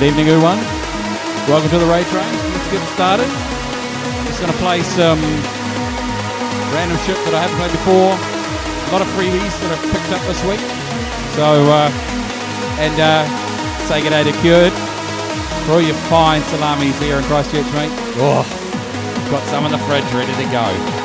Good evening, everyone. Welcome to the Raid Train. Let's get started. Just going to play some random shit that I haven't played before. A lot of freebies that I've picked up this week. So, uh, and uh, say good day to Cured for all your fine salamis here in Christchurch, mate. Oh, got some in the fridge ready to go.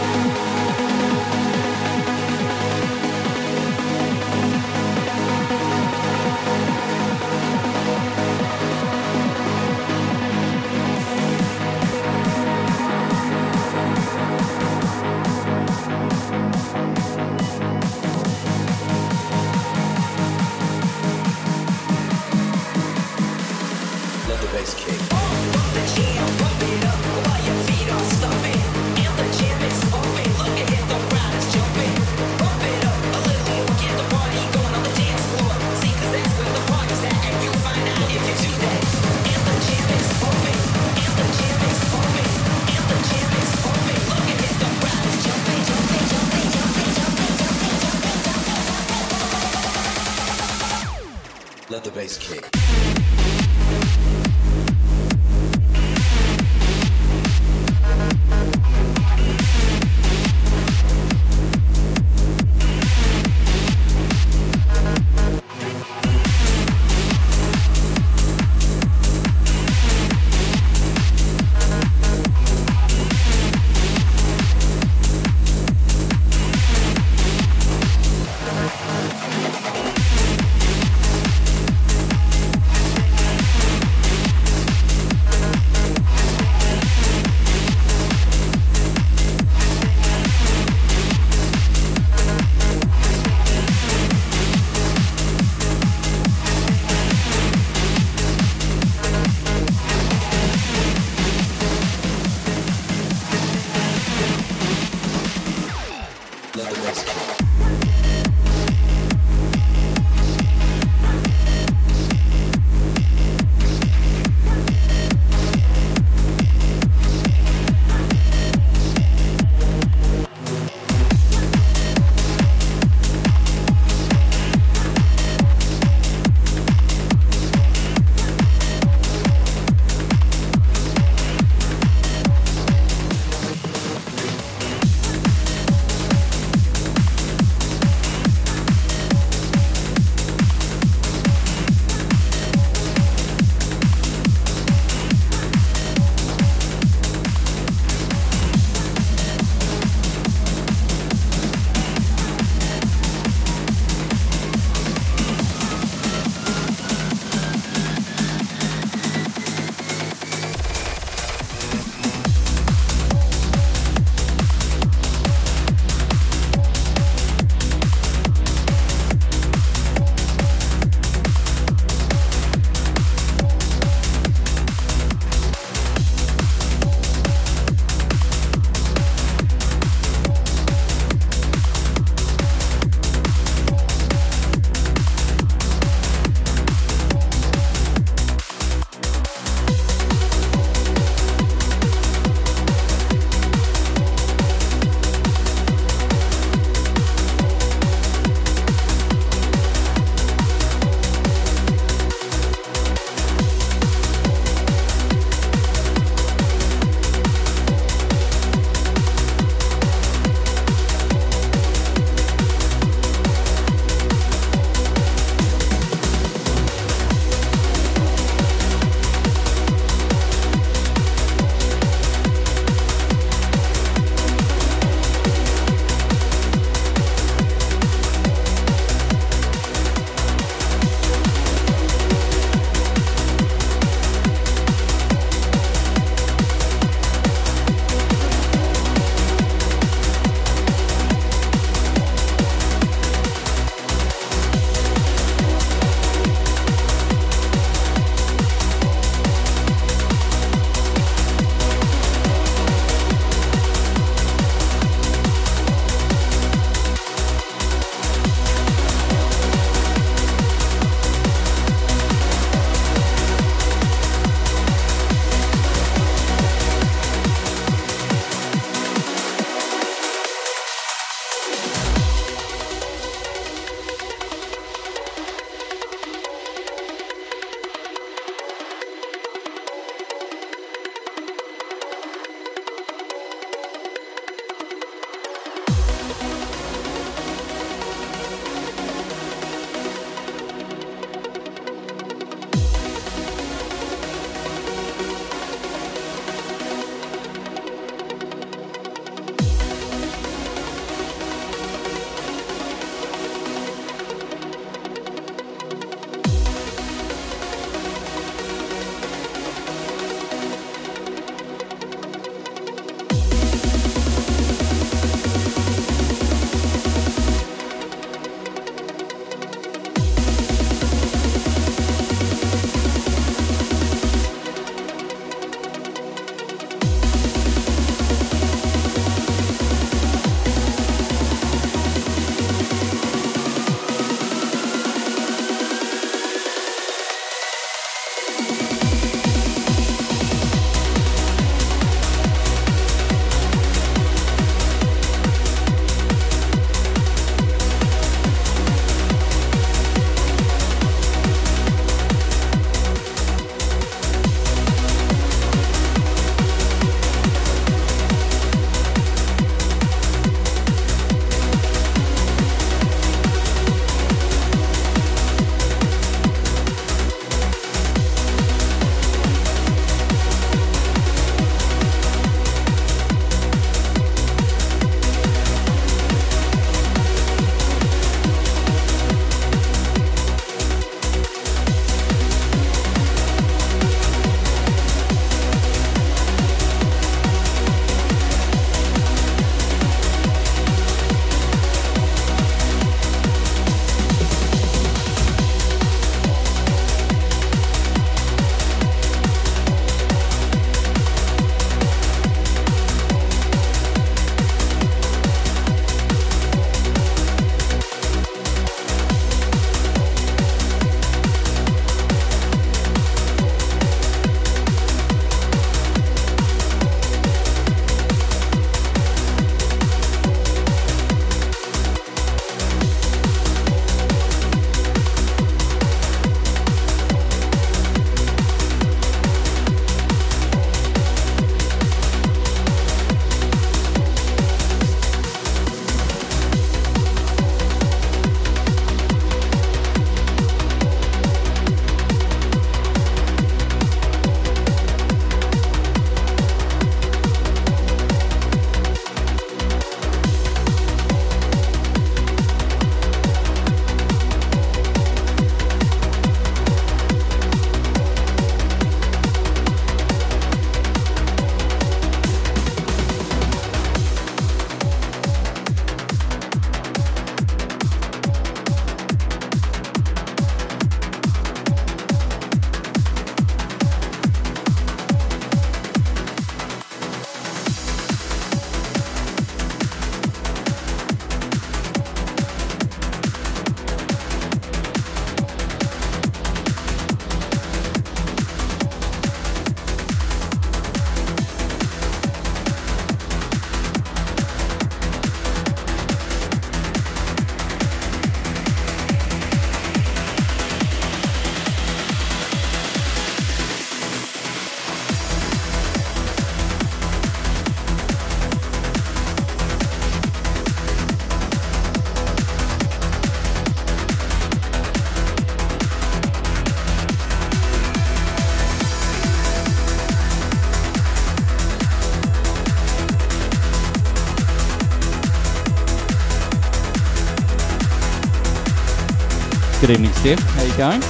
Steph. How you going?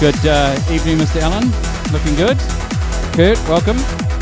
Good uh, evening, Mr. Allen. Looking good. Kurt, welcome.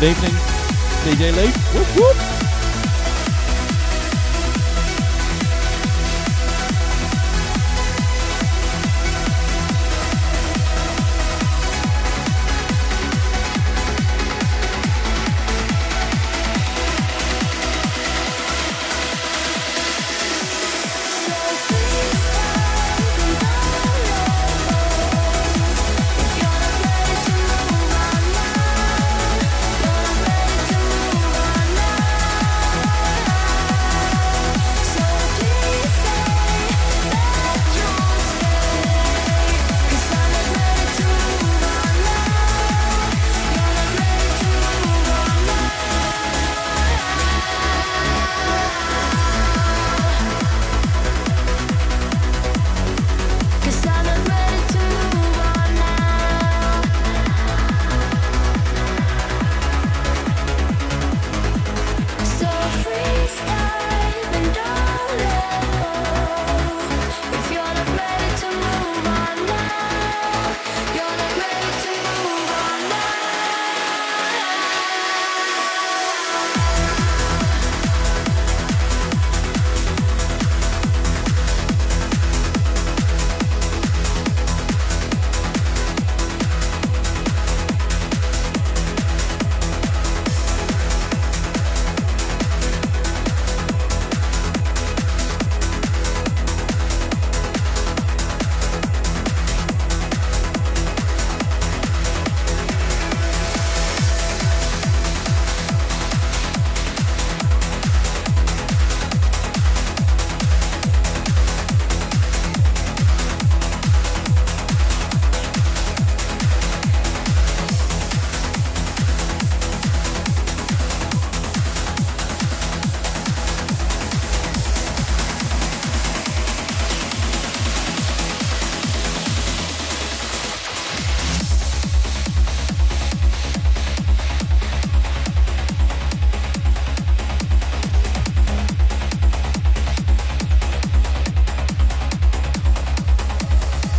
good evening.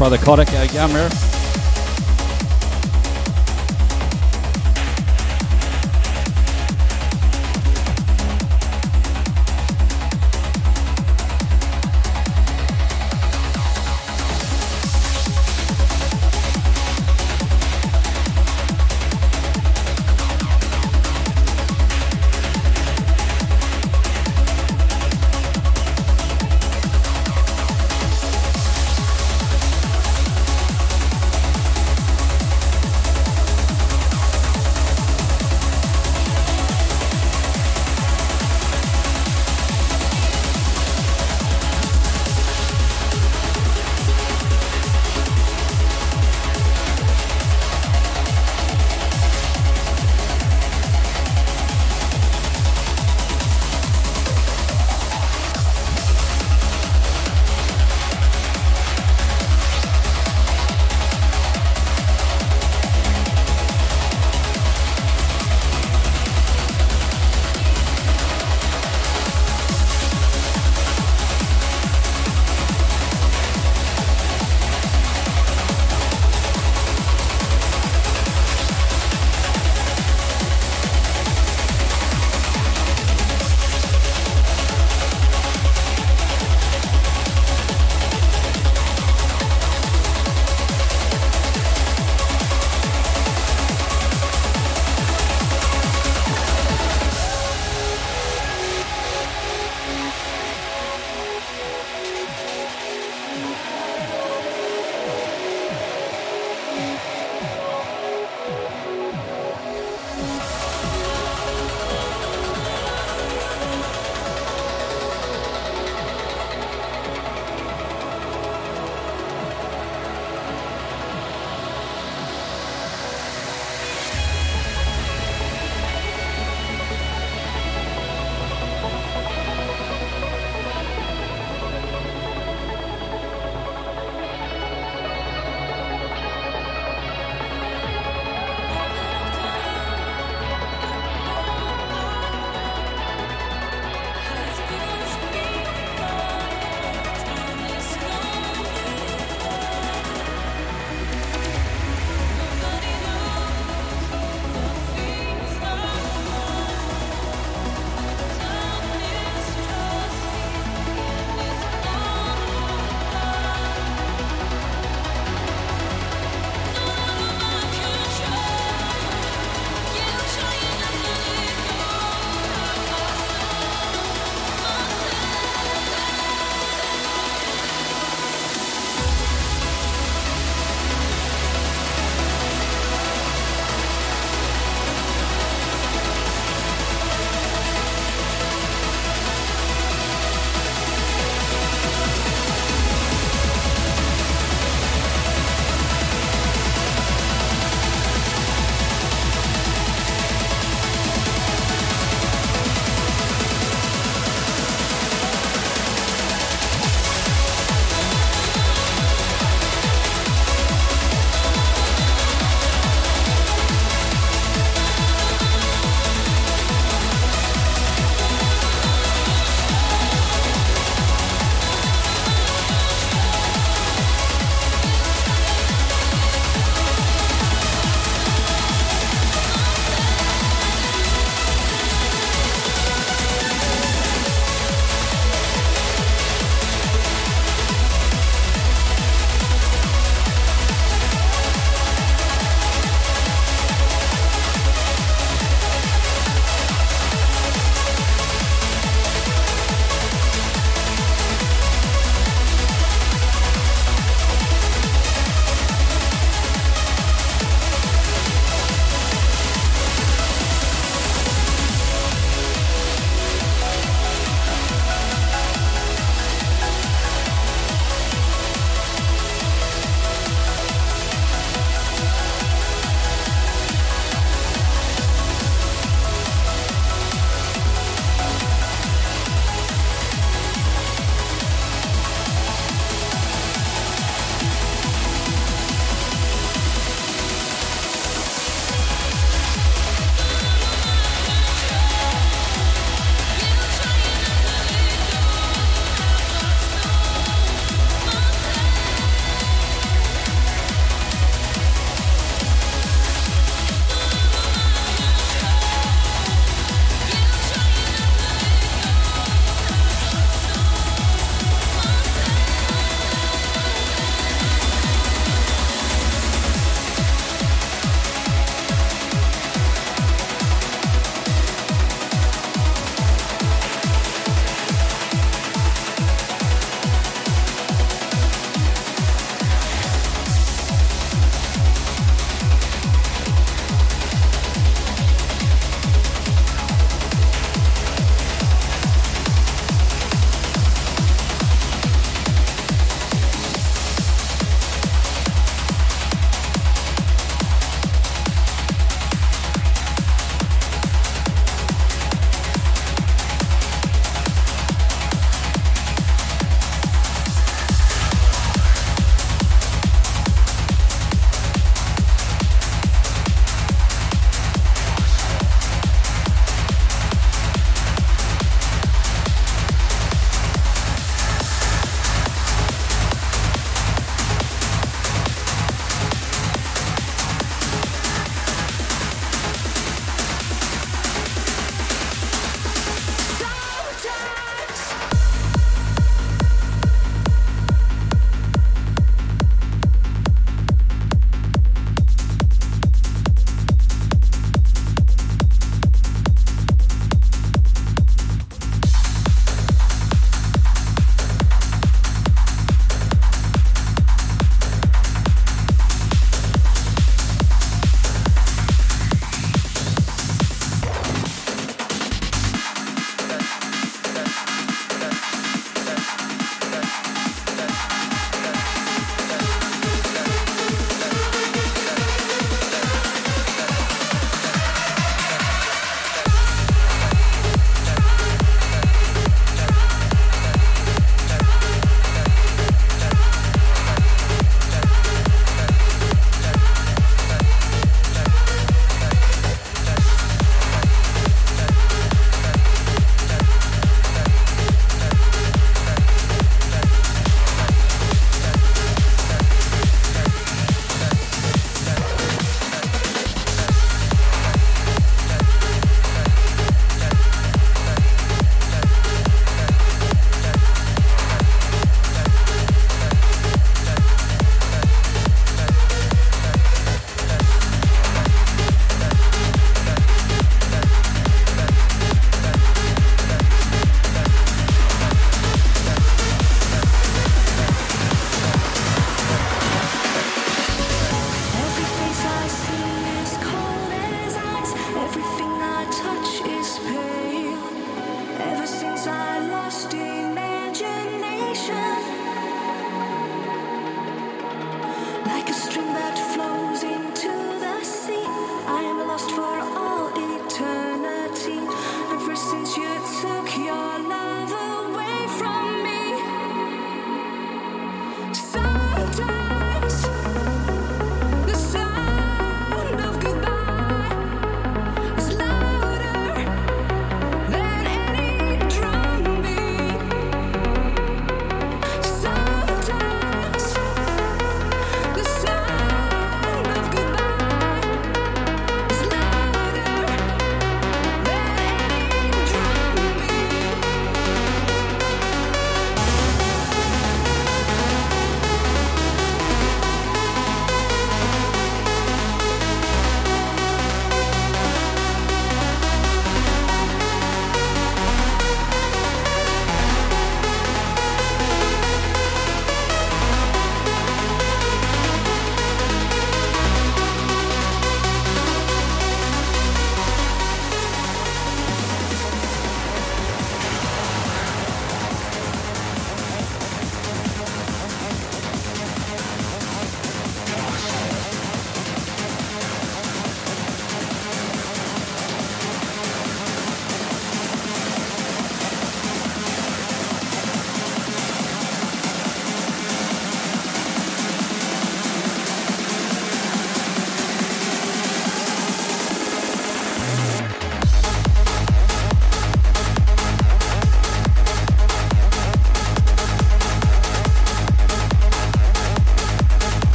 Brother Kotick, our gummer.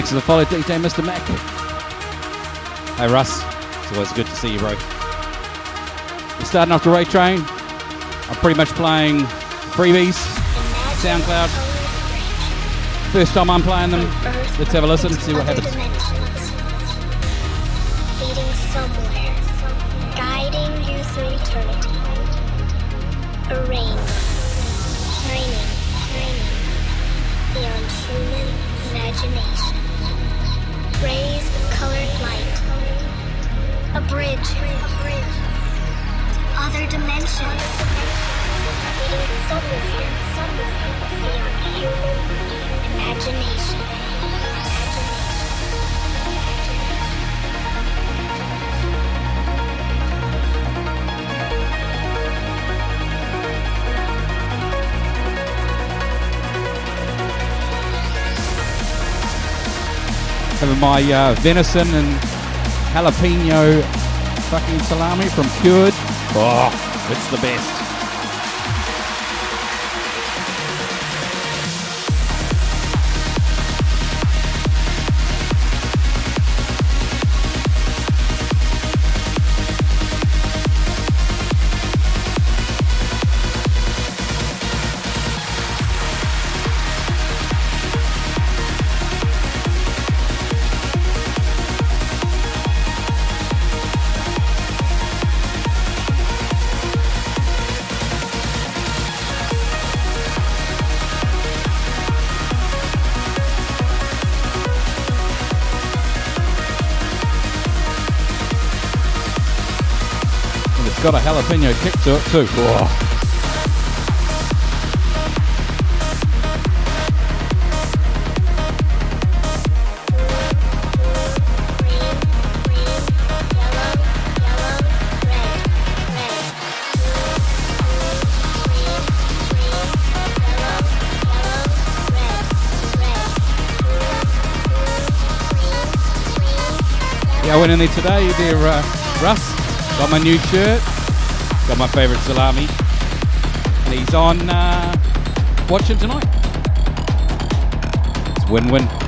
Thanks for the follow, DJ Mr. Mac. Hey, Russ. It's always good to see you, bro. We're starting off the Raid Train. I'm pretty much playing freebies, SoundCloud. First time I'm playing them. Let's have a listen, see what happens. My uh, venison and jalapeno fucking salami from Cured. Oh, it's the best. Got a jalapeno kick to it too. Yeah, I went in there today. There, uh, Russ. Got my new shirt. Got my favourite salami. And he's on uh, watching tonight. It's win-win. Rays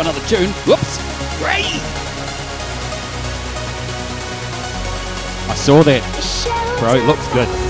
another tune. Whoops! Great! I saw that. Bro, it looks good.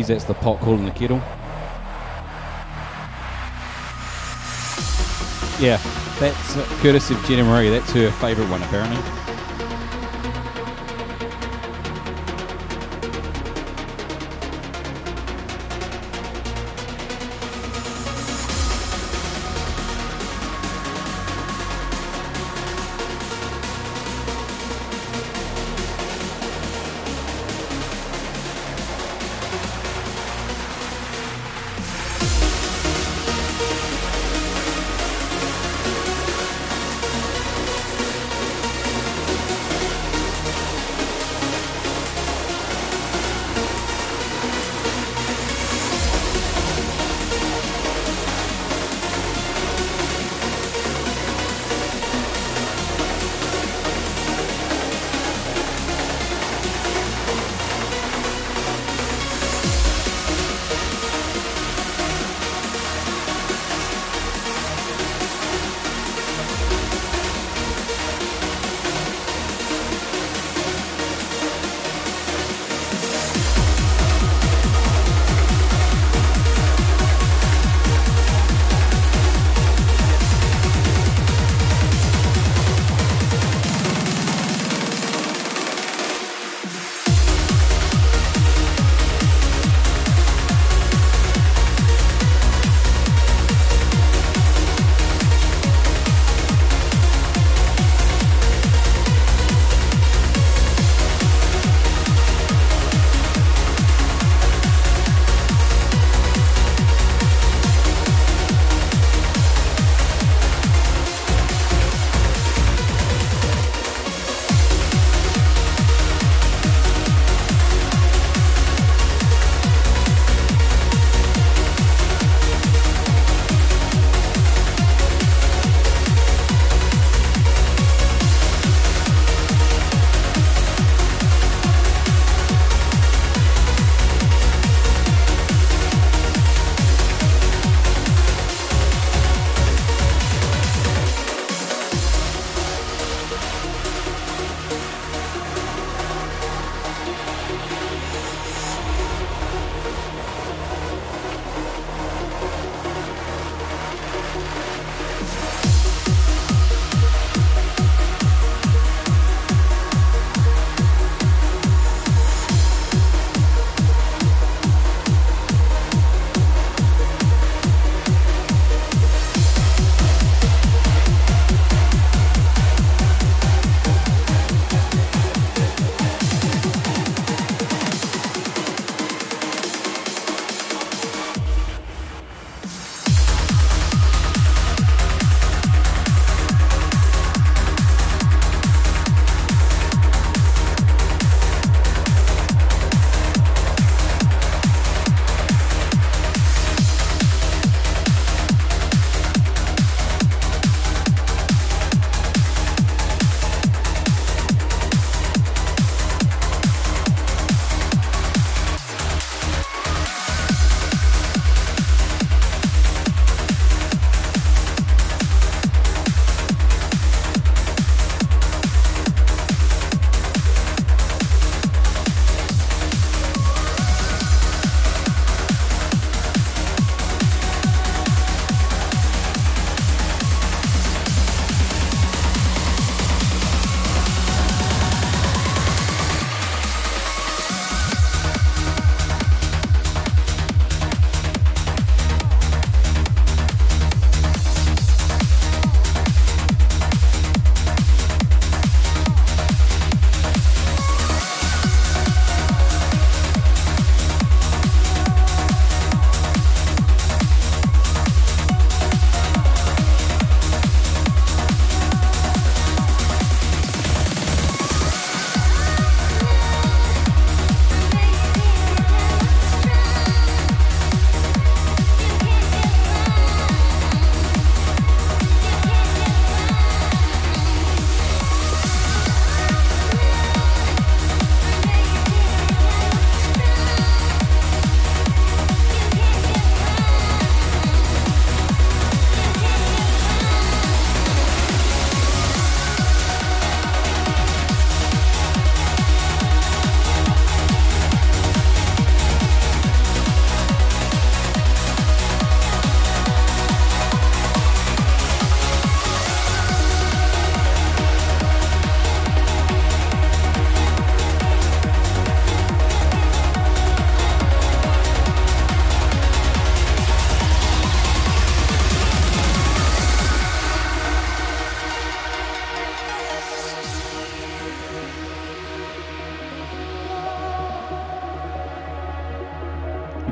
Geez, that's the pot calling the kettle. Yeah, that's uh, courtesy of Jenna Marie. That's her favourite one, apparently.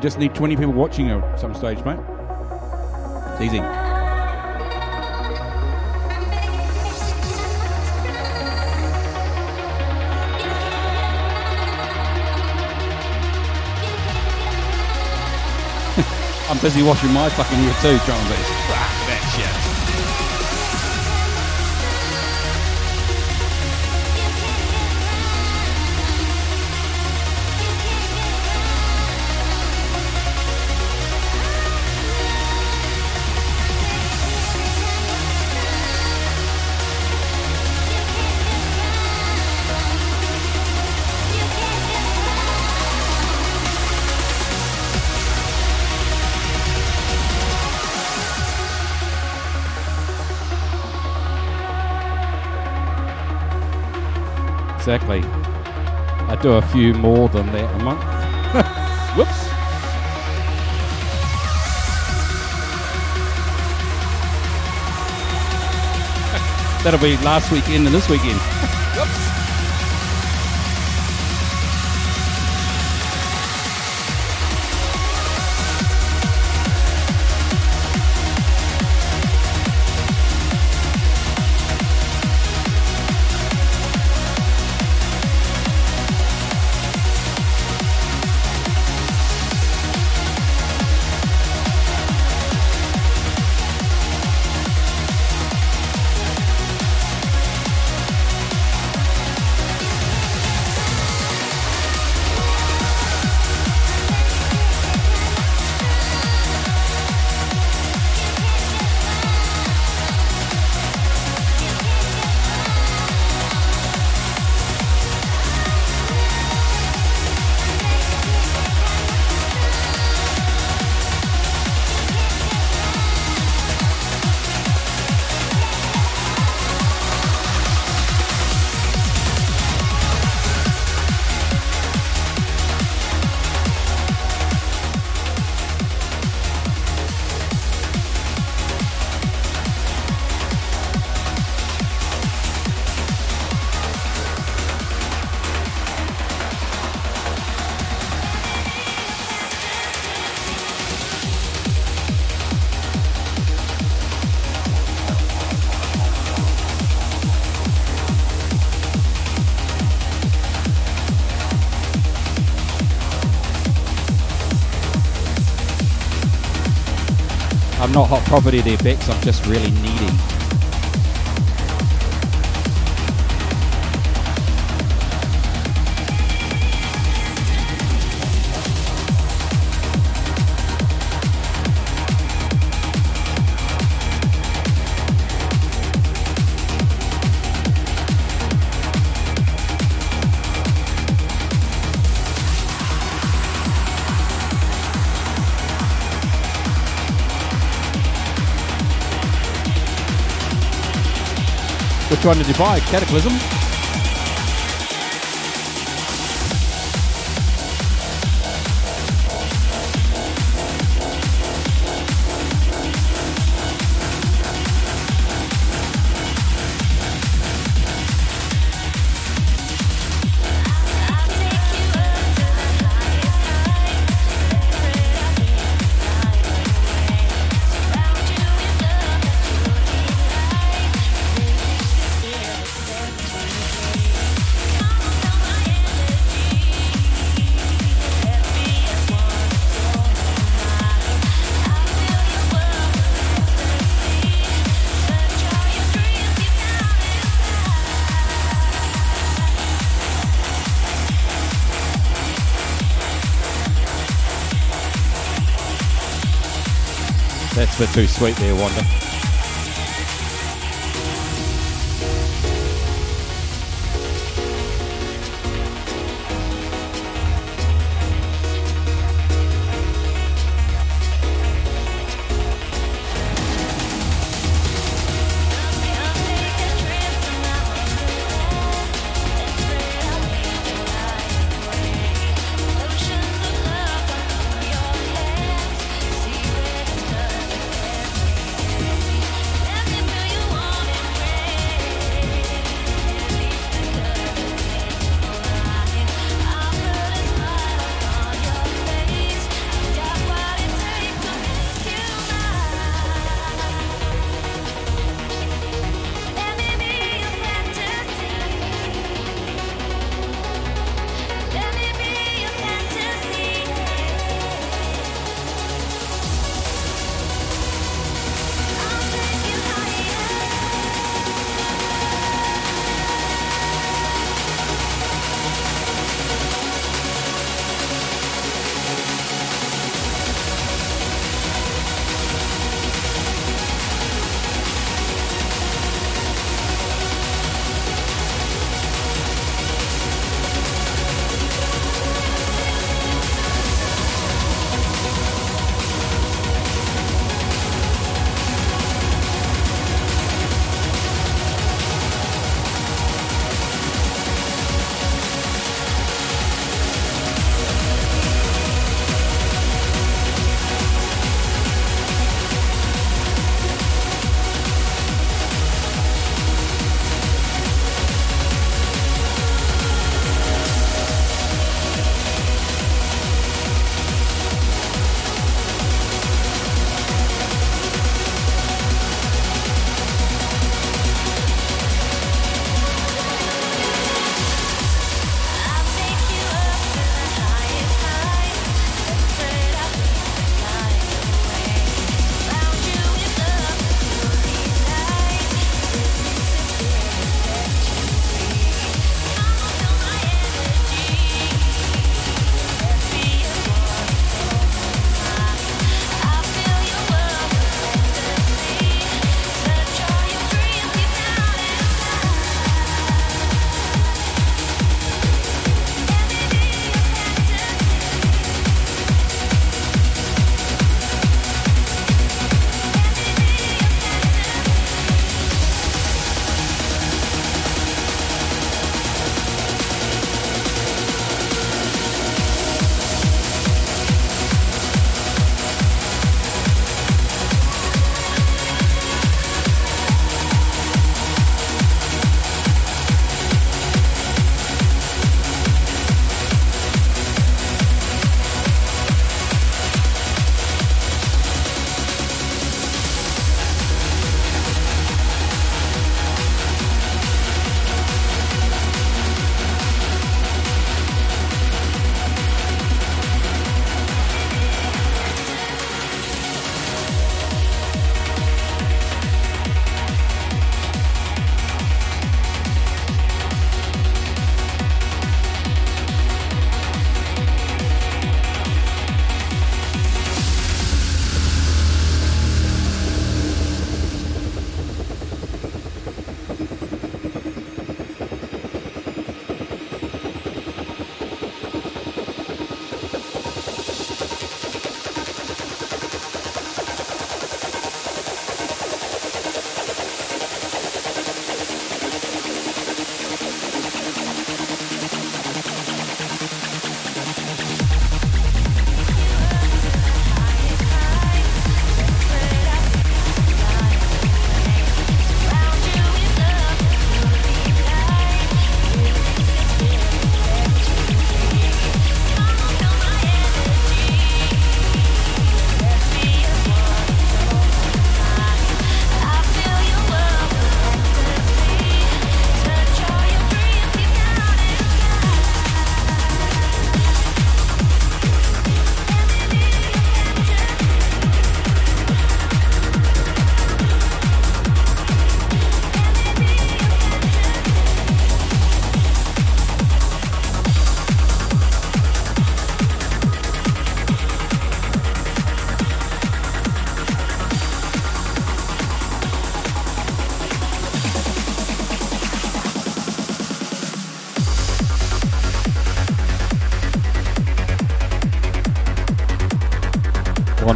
Just need 20 people watching at some stage, mate. It's easy. I'm busy washing my fucking ear too, John Exactly. I do a few more than that a month. Whoops. That'll be last weekend and this weekend. not hot property there, Bex. I'm just really needy. Did you buy? Cataclysm? Too sweet there, Wanda.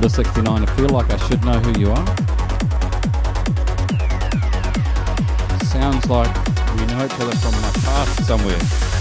number 69. I feel like I should know who you are. Sounds like we know each other from our past somewhere.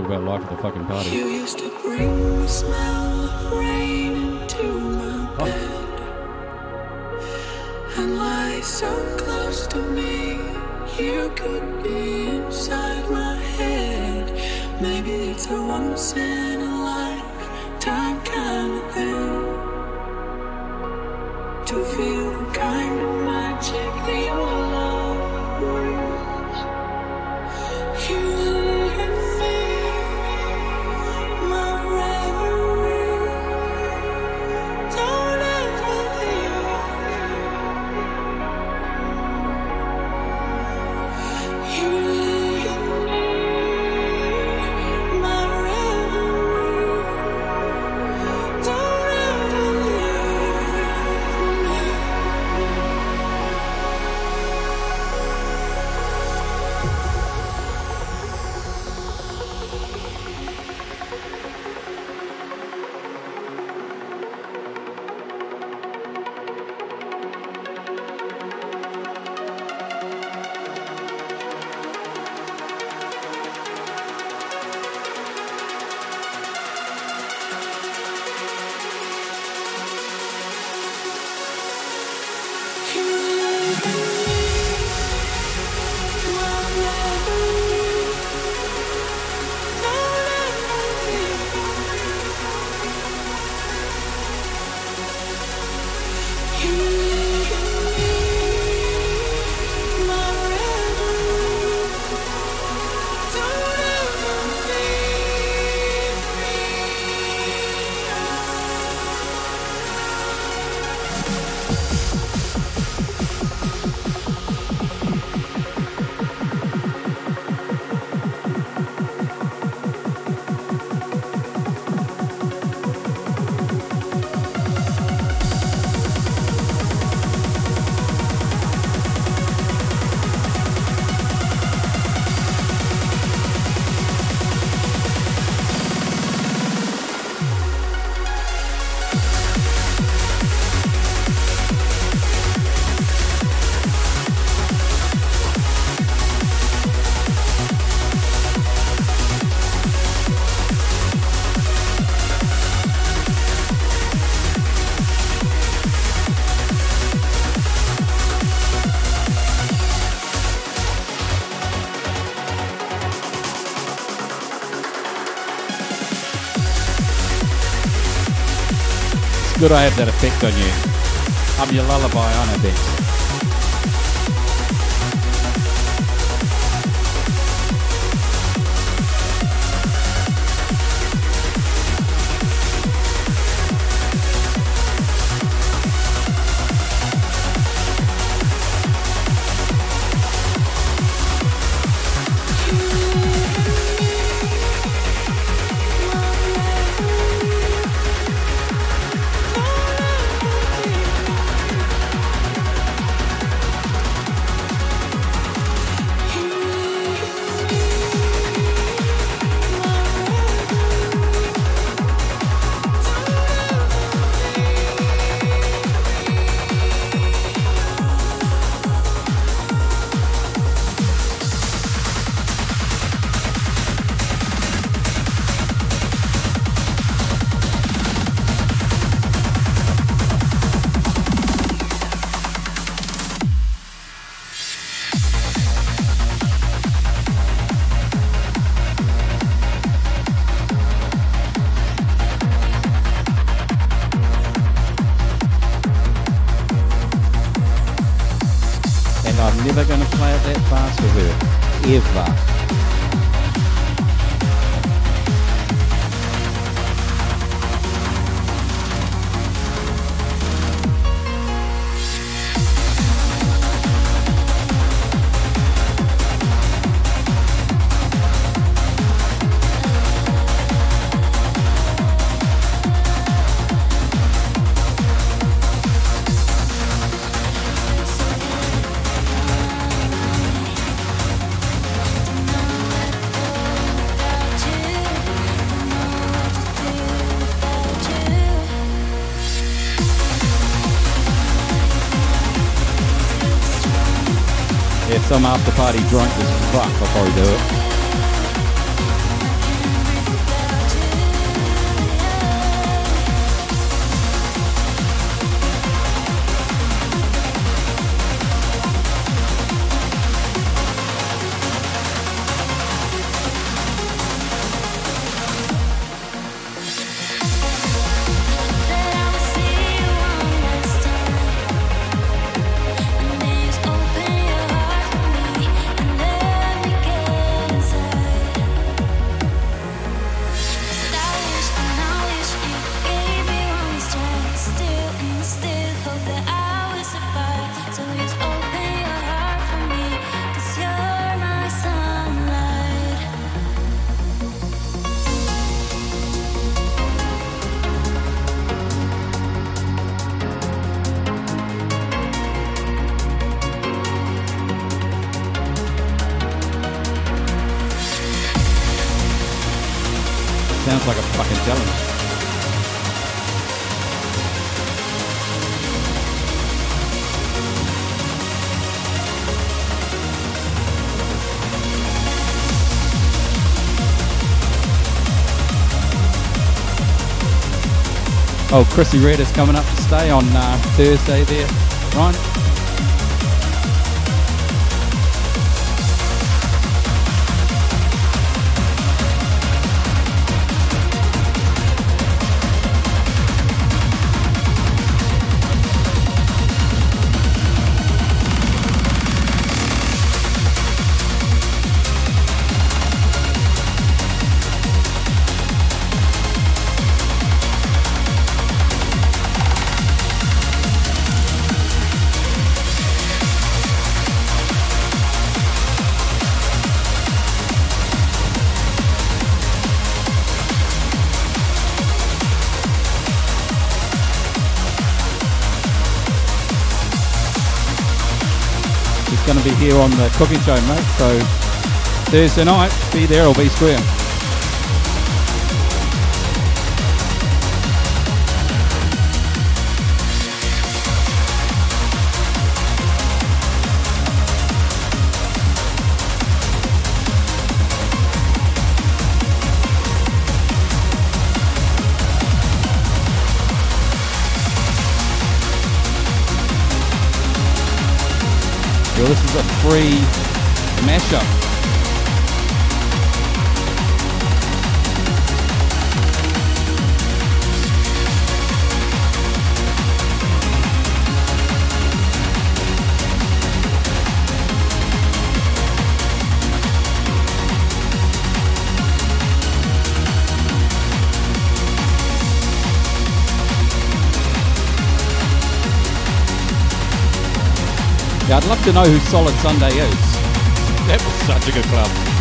talk about life at the fucking party. good I have that effect on you. I'm your lullaby on a bit. After party drunk as fuck, I'll probably do it. Oh, Chrissy Red is coming up to stay on uh, Thursday there. Ryan? Here on the cooking show, mate. So Thursday night, be there or be square. Free mashup. Love to know who Solid Sunday is. That was such a good club.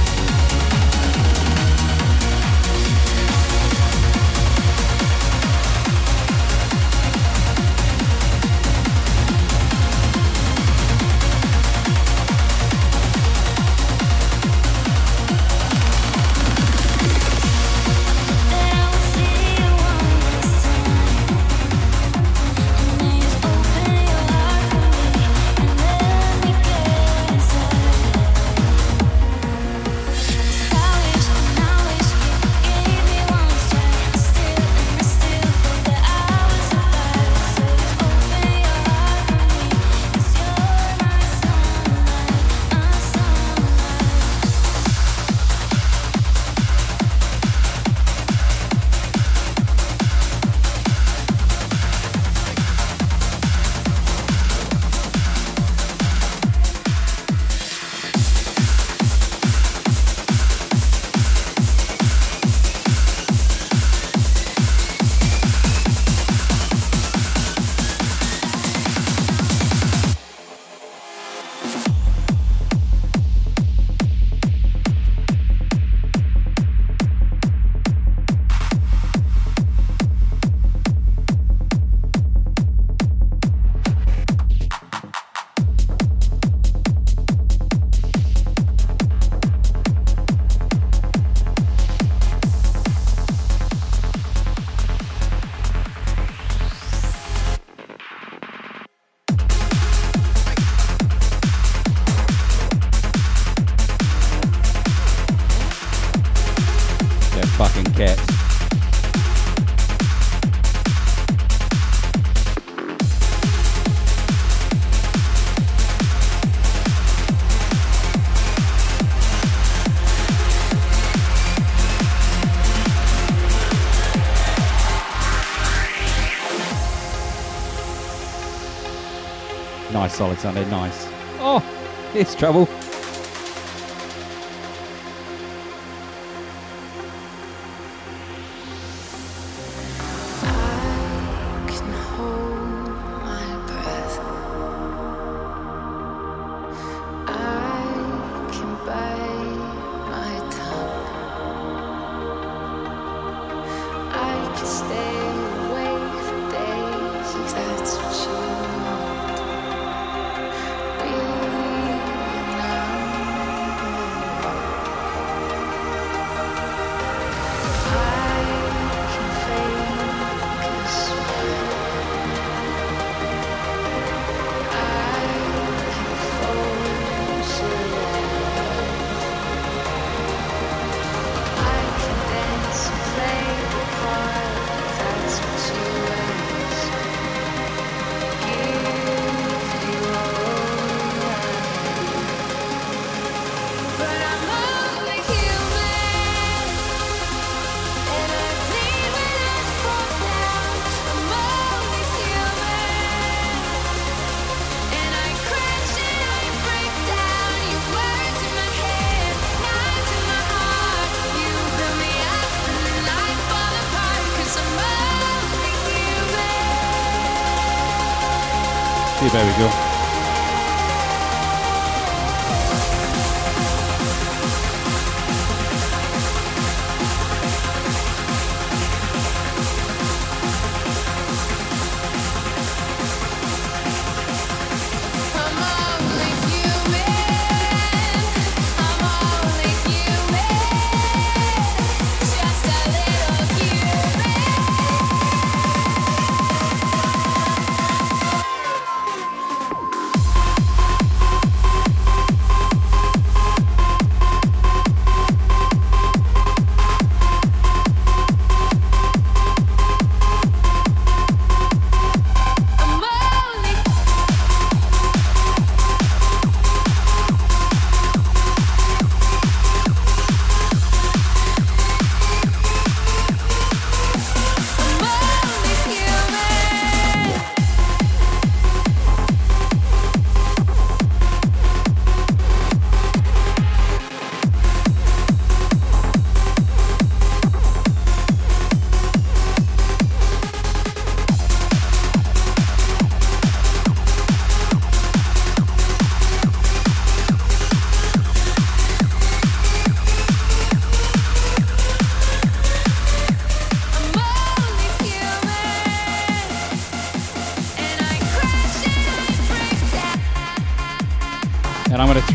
sounded nice. Oh, it's trouble.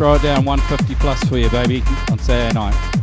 Throw it down 150 plus for you, baby, on Saturday night.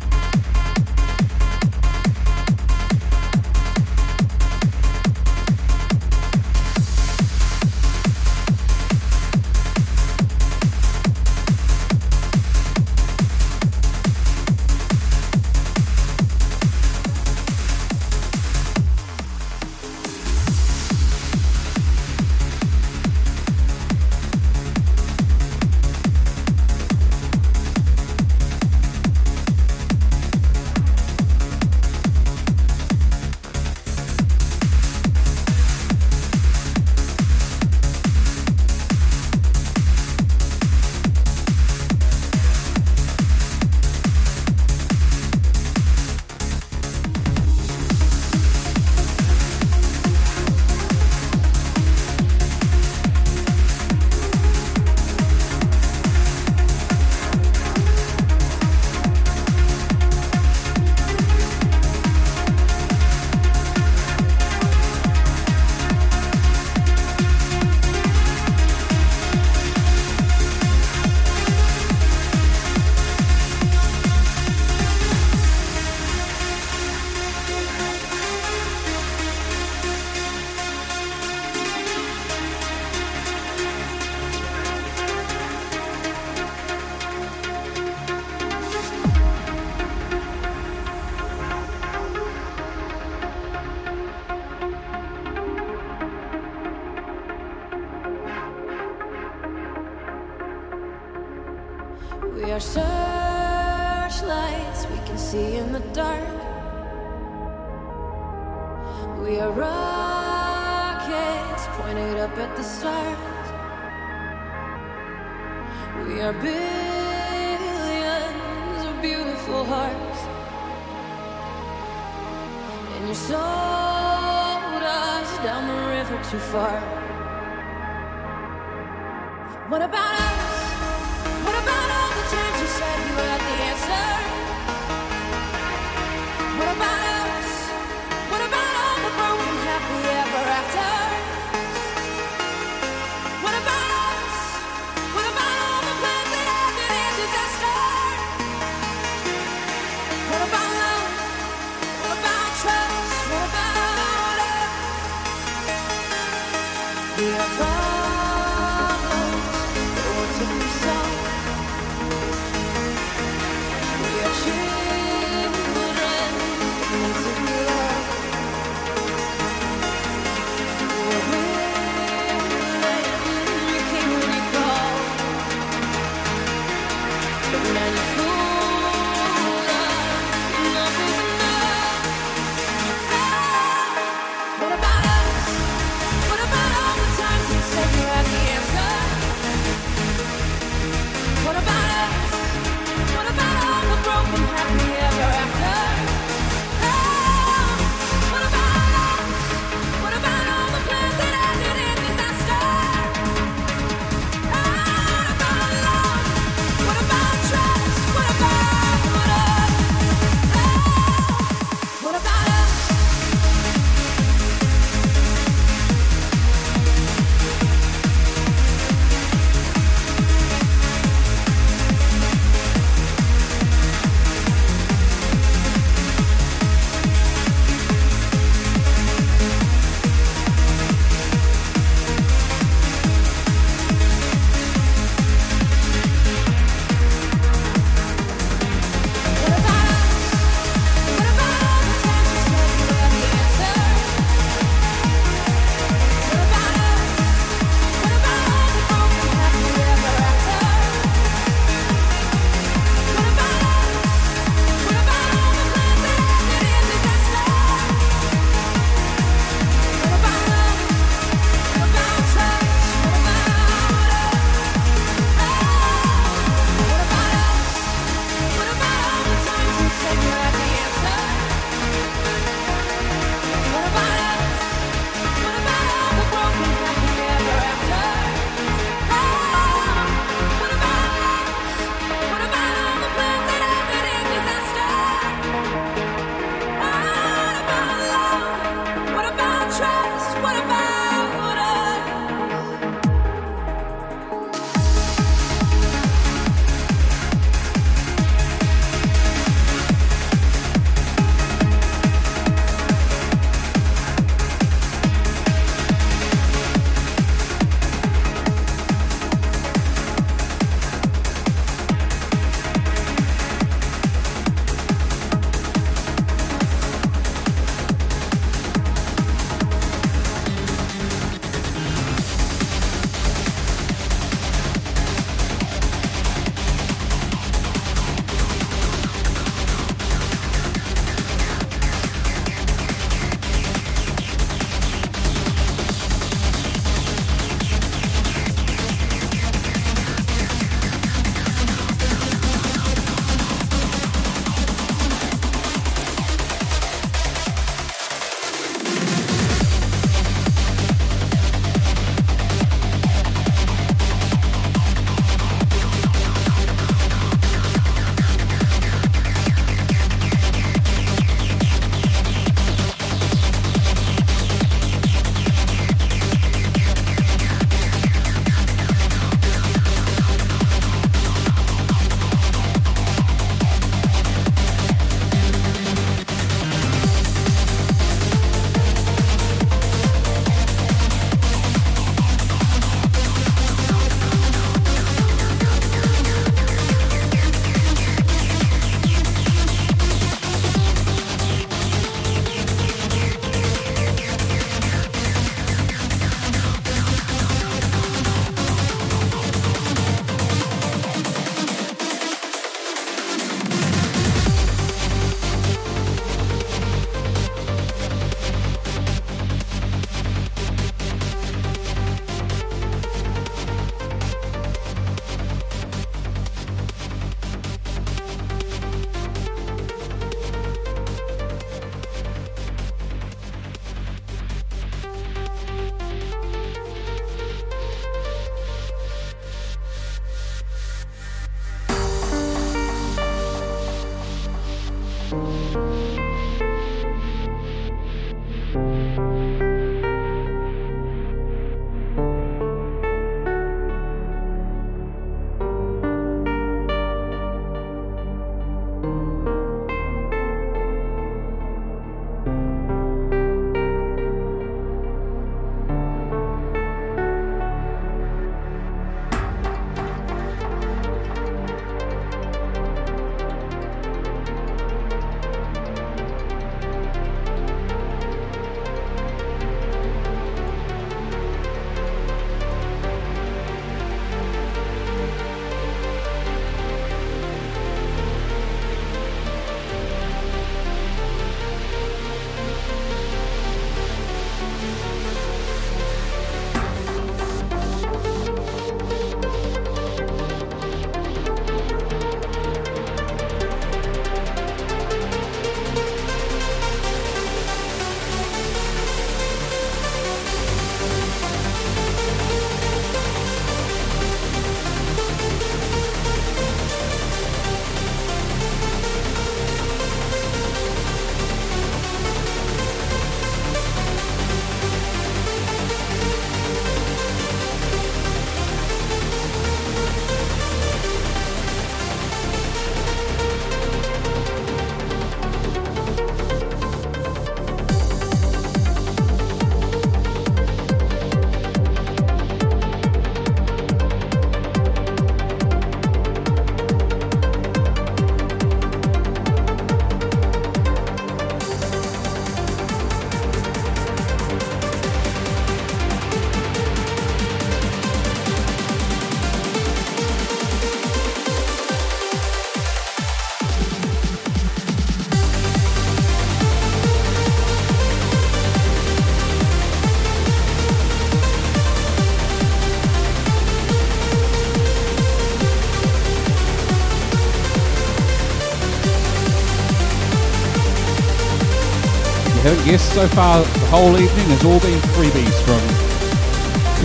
So far, the whole evening has all been freebies from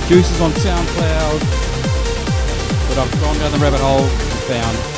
producers on SoundCloud that I've gone down the rabbit hole and found.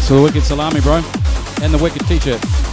Thanks for the wicked salami, bro, and the wicked t-shirt.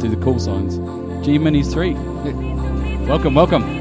To the call signs. G Minis 3. Welcome, welcome.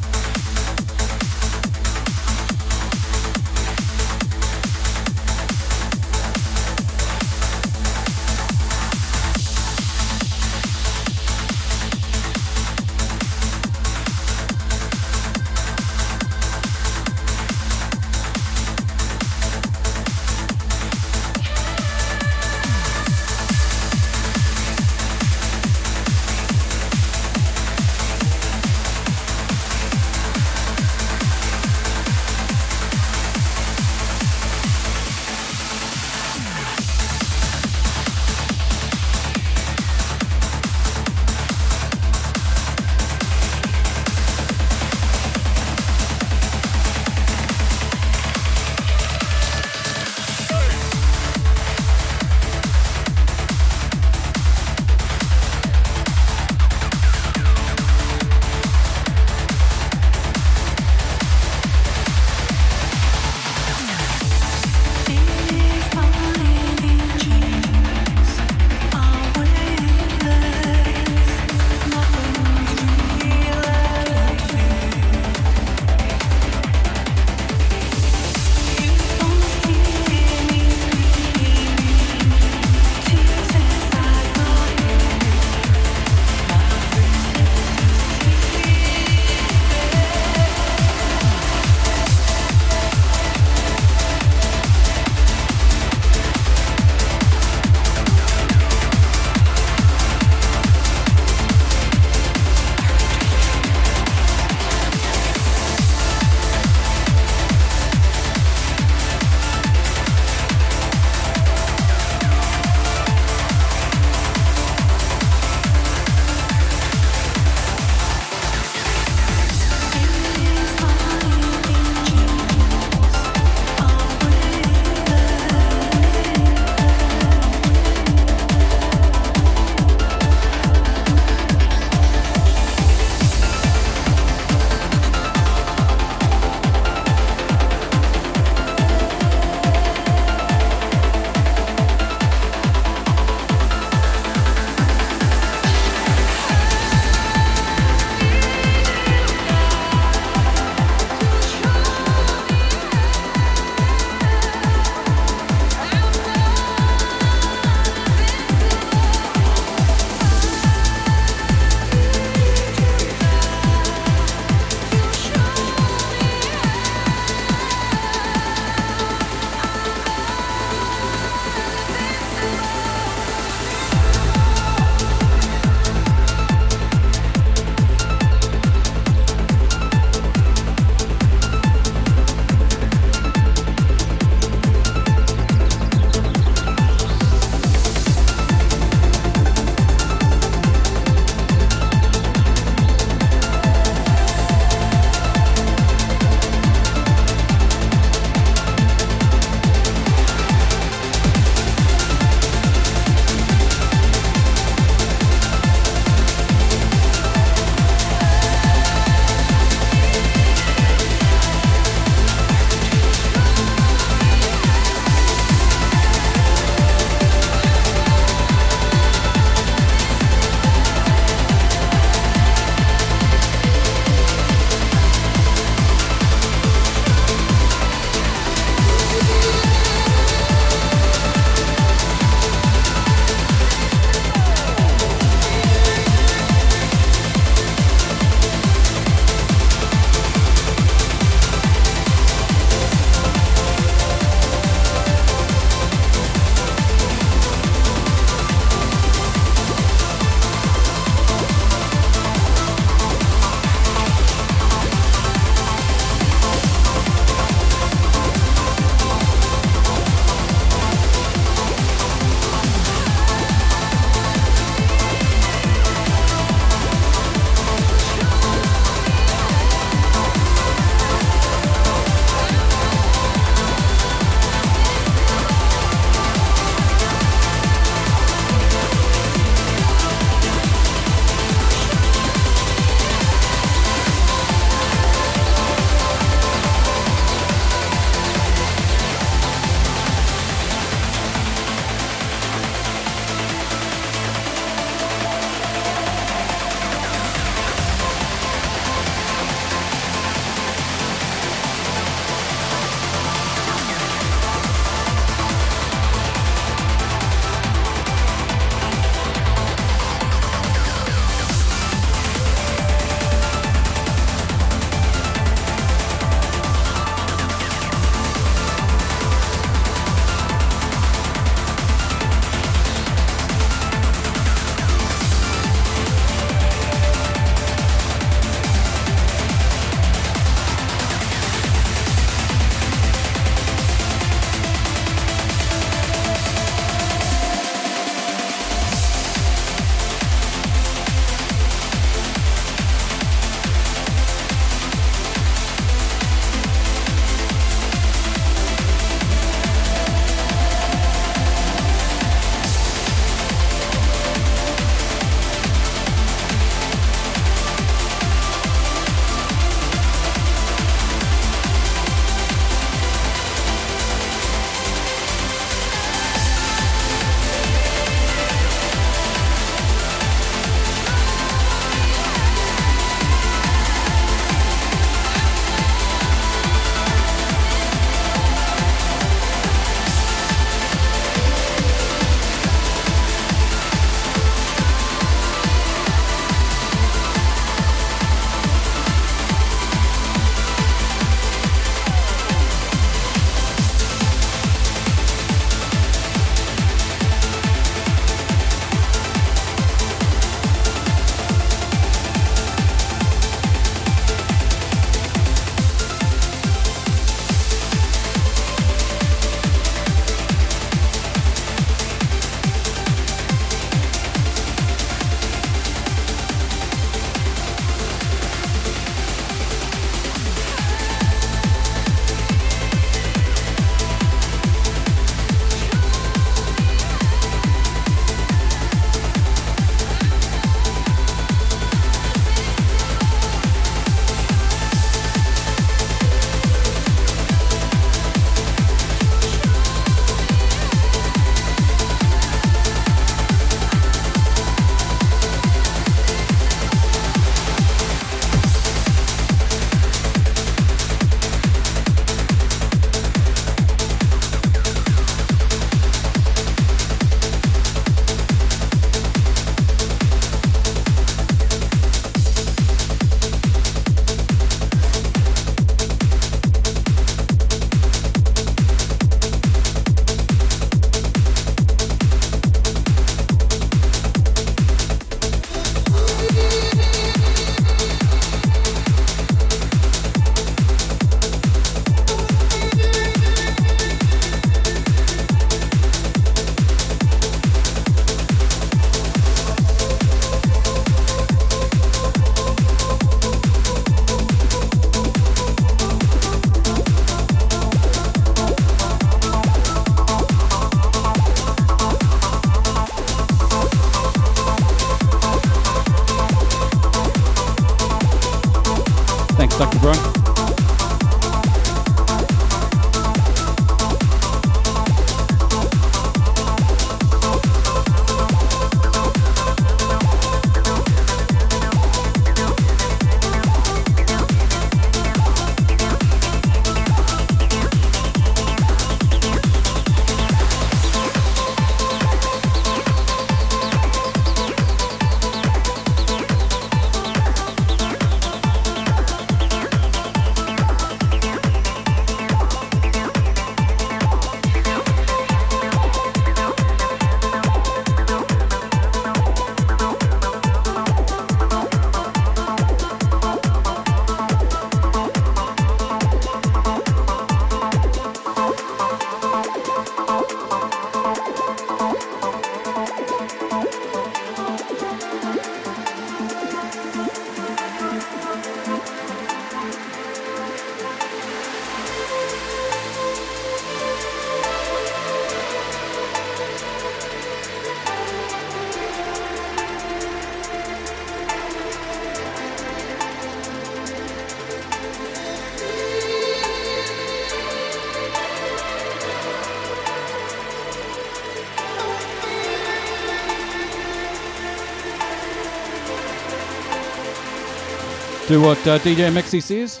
Do what uh, DJ Mexi says.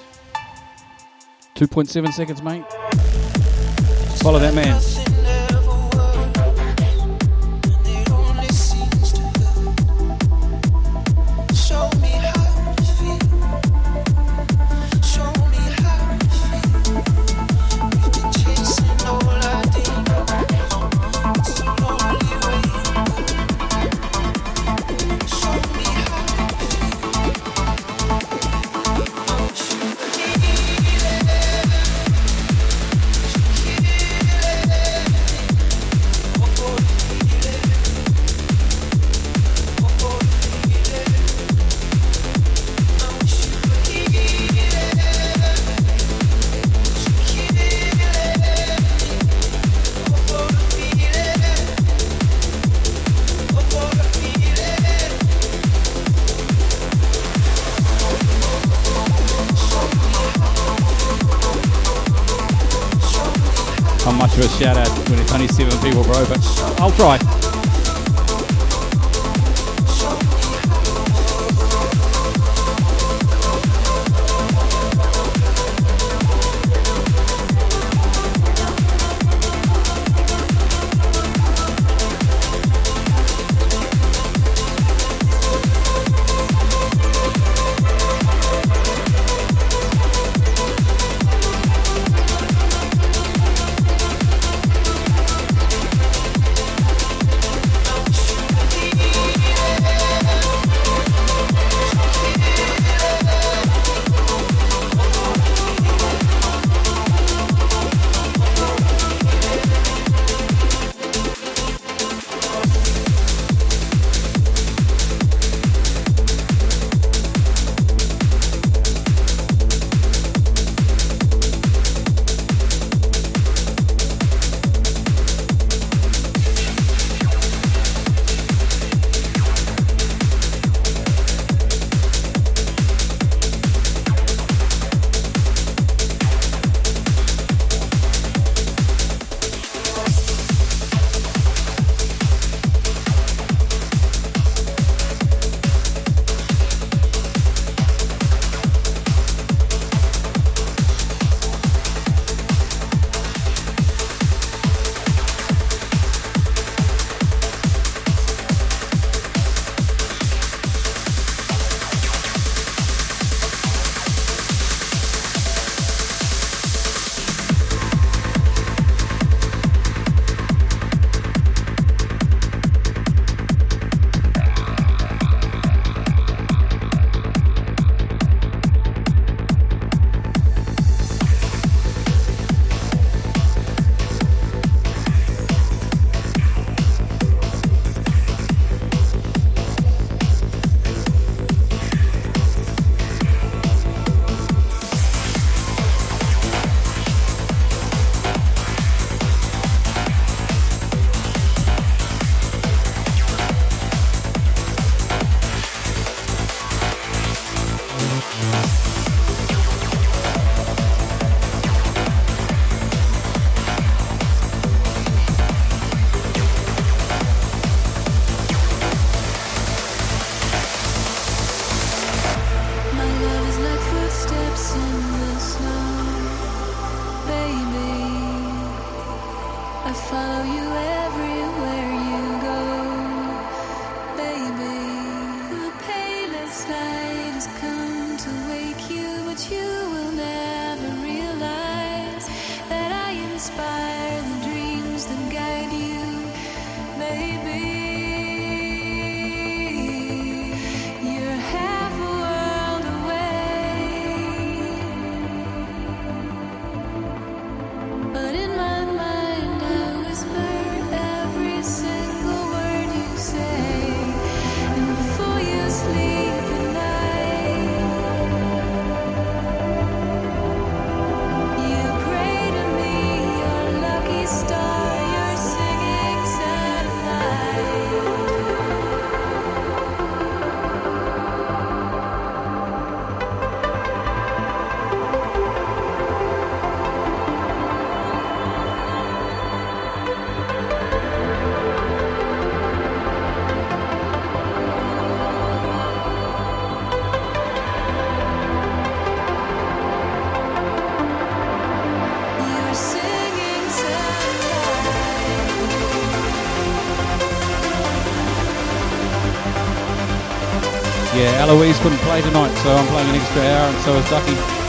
2.7 seconds, mate. Follow that man. I'll Eloise couldn't play tonight, so I'm playing an extra hour, and so is Ducky.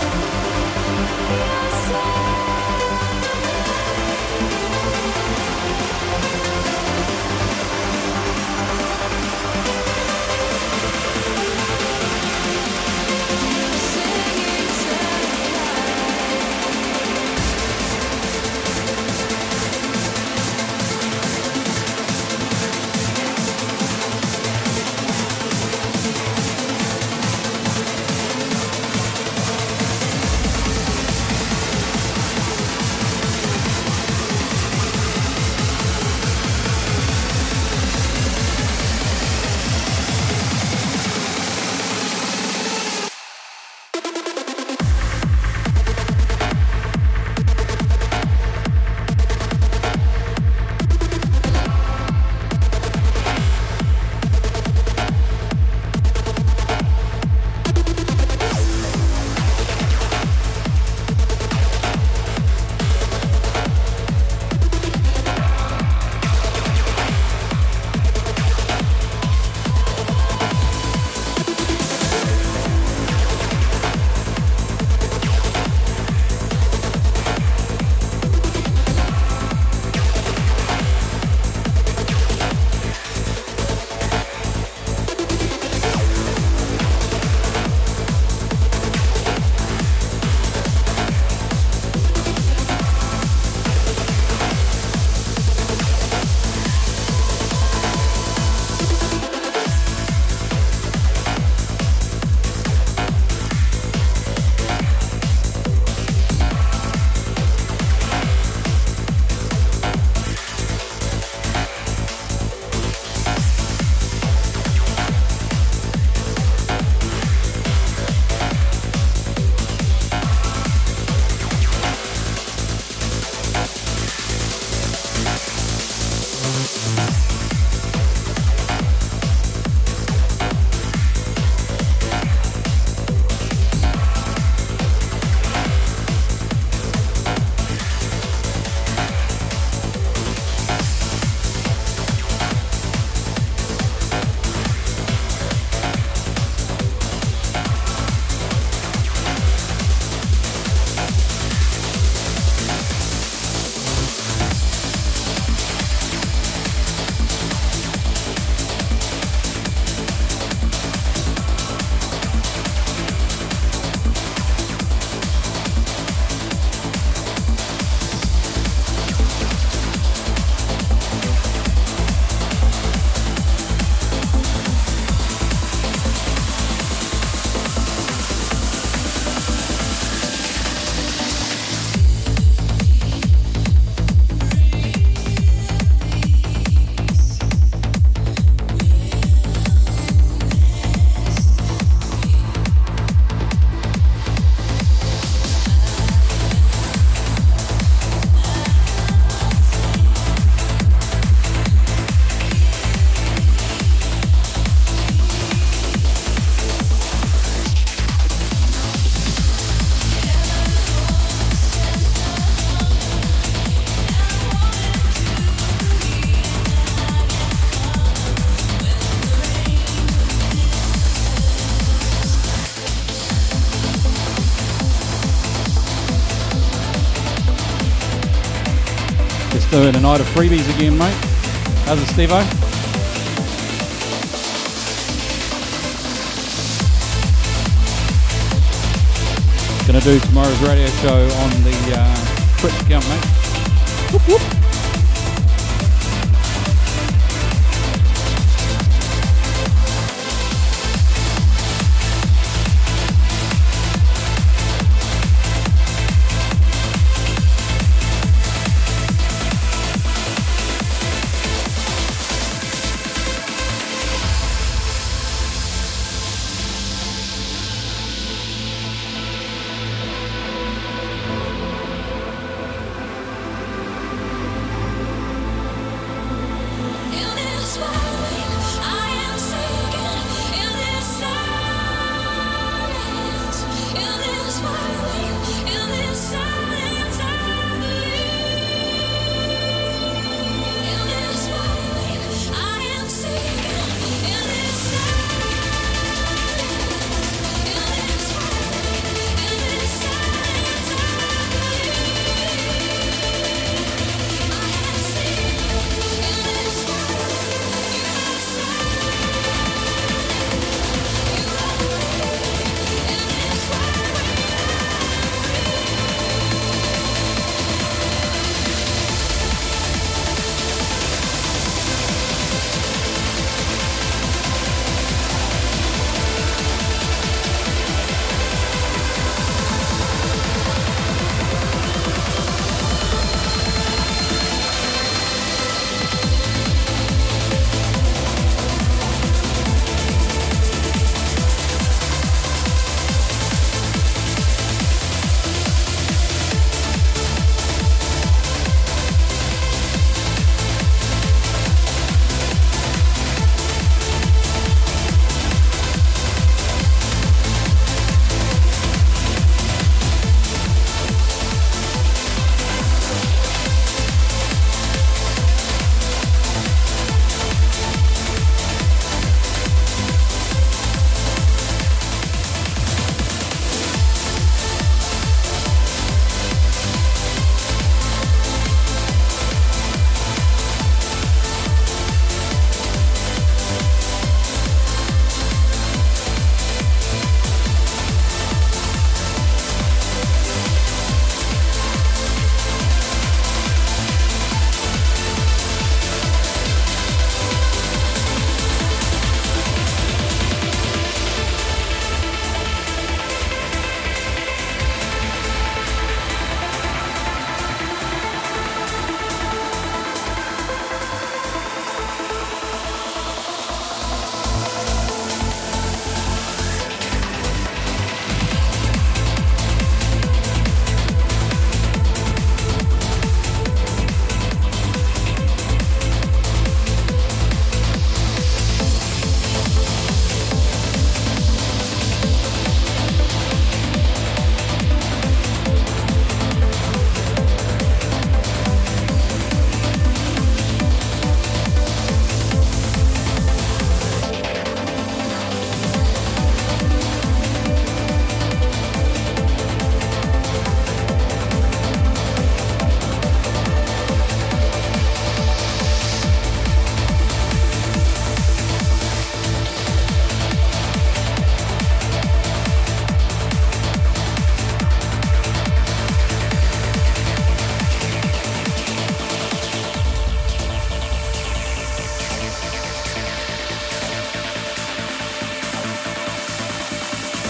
Freebies again, mate. How's it, Stevo? Gonna do tomorrow's radio show on the uh, Twitch account, mate. Whoop, whoop.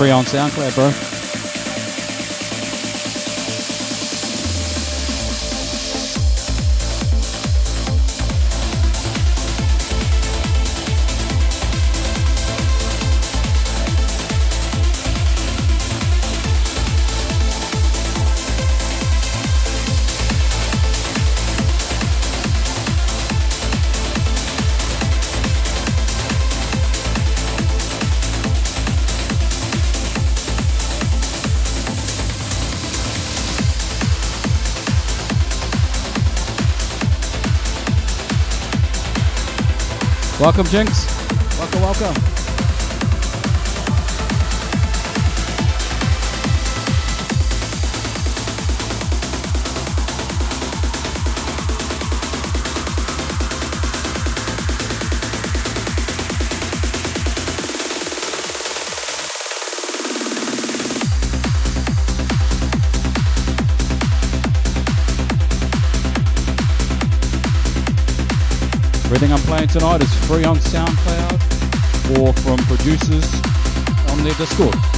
Free on SoundCloud, bro. Welcome, Jinx. Welcome, welcome. Playing tonight is free on SoundCloud or from producers on their Discord.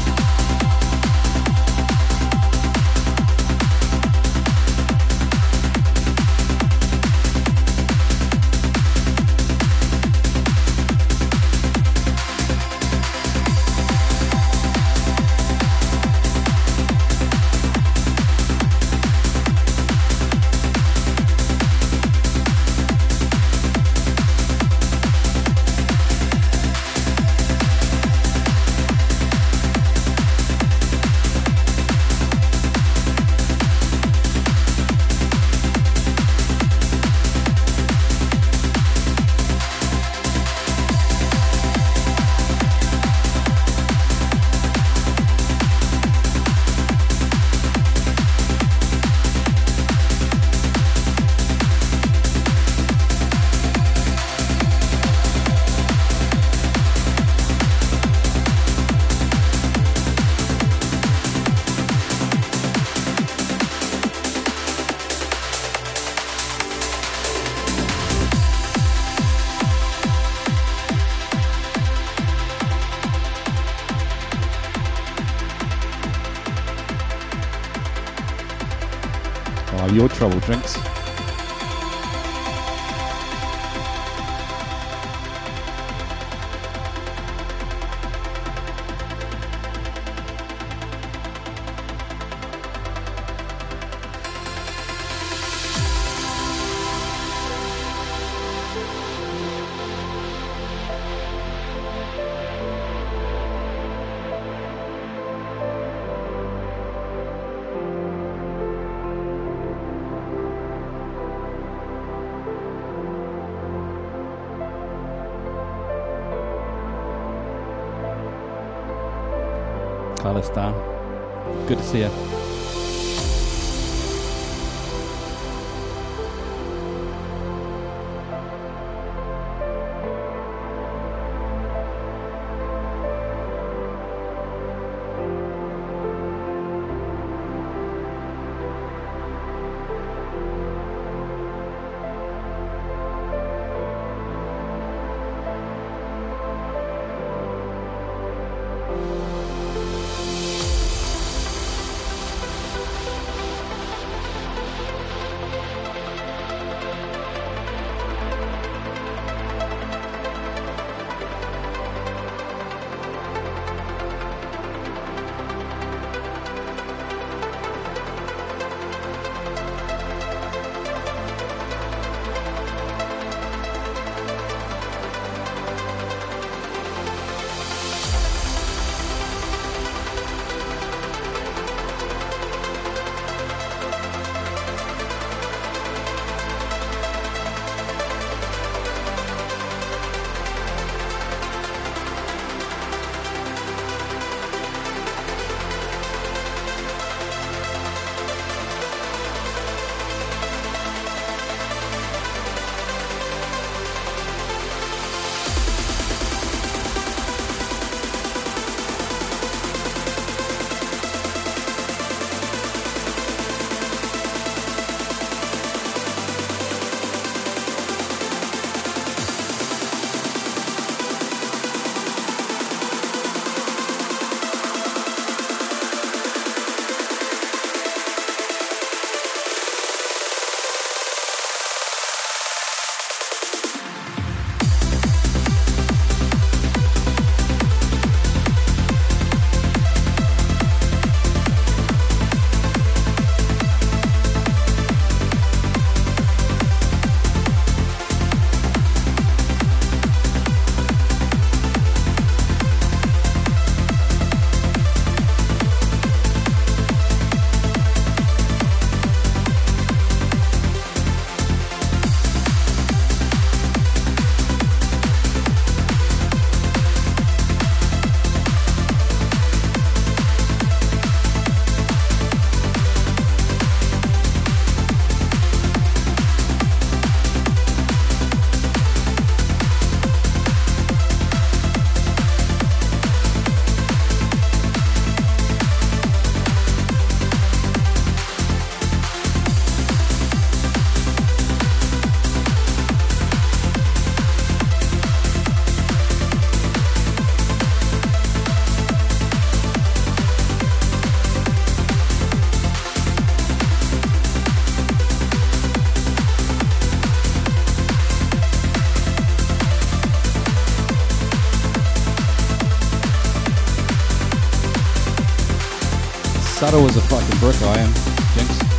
Subtle as a fucking brick, I am. Jinx.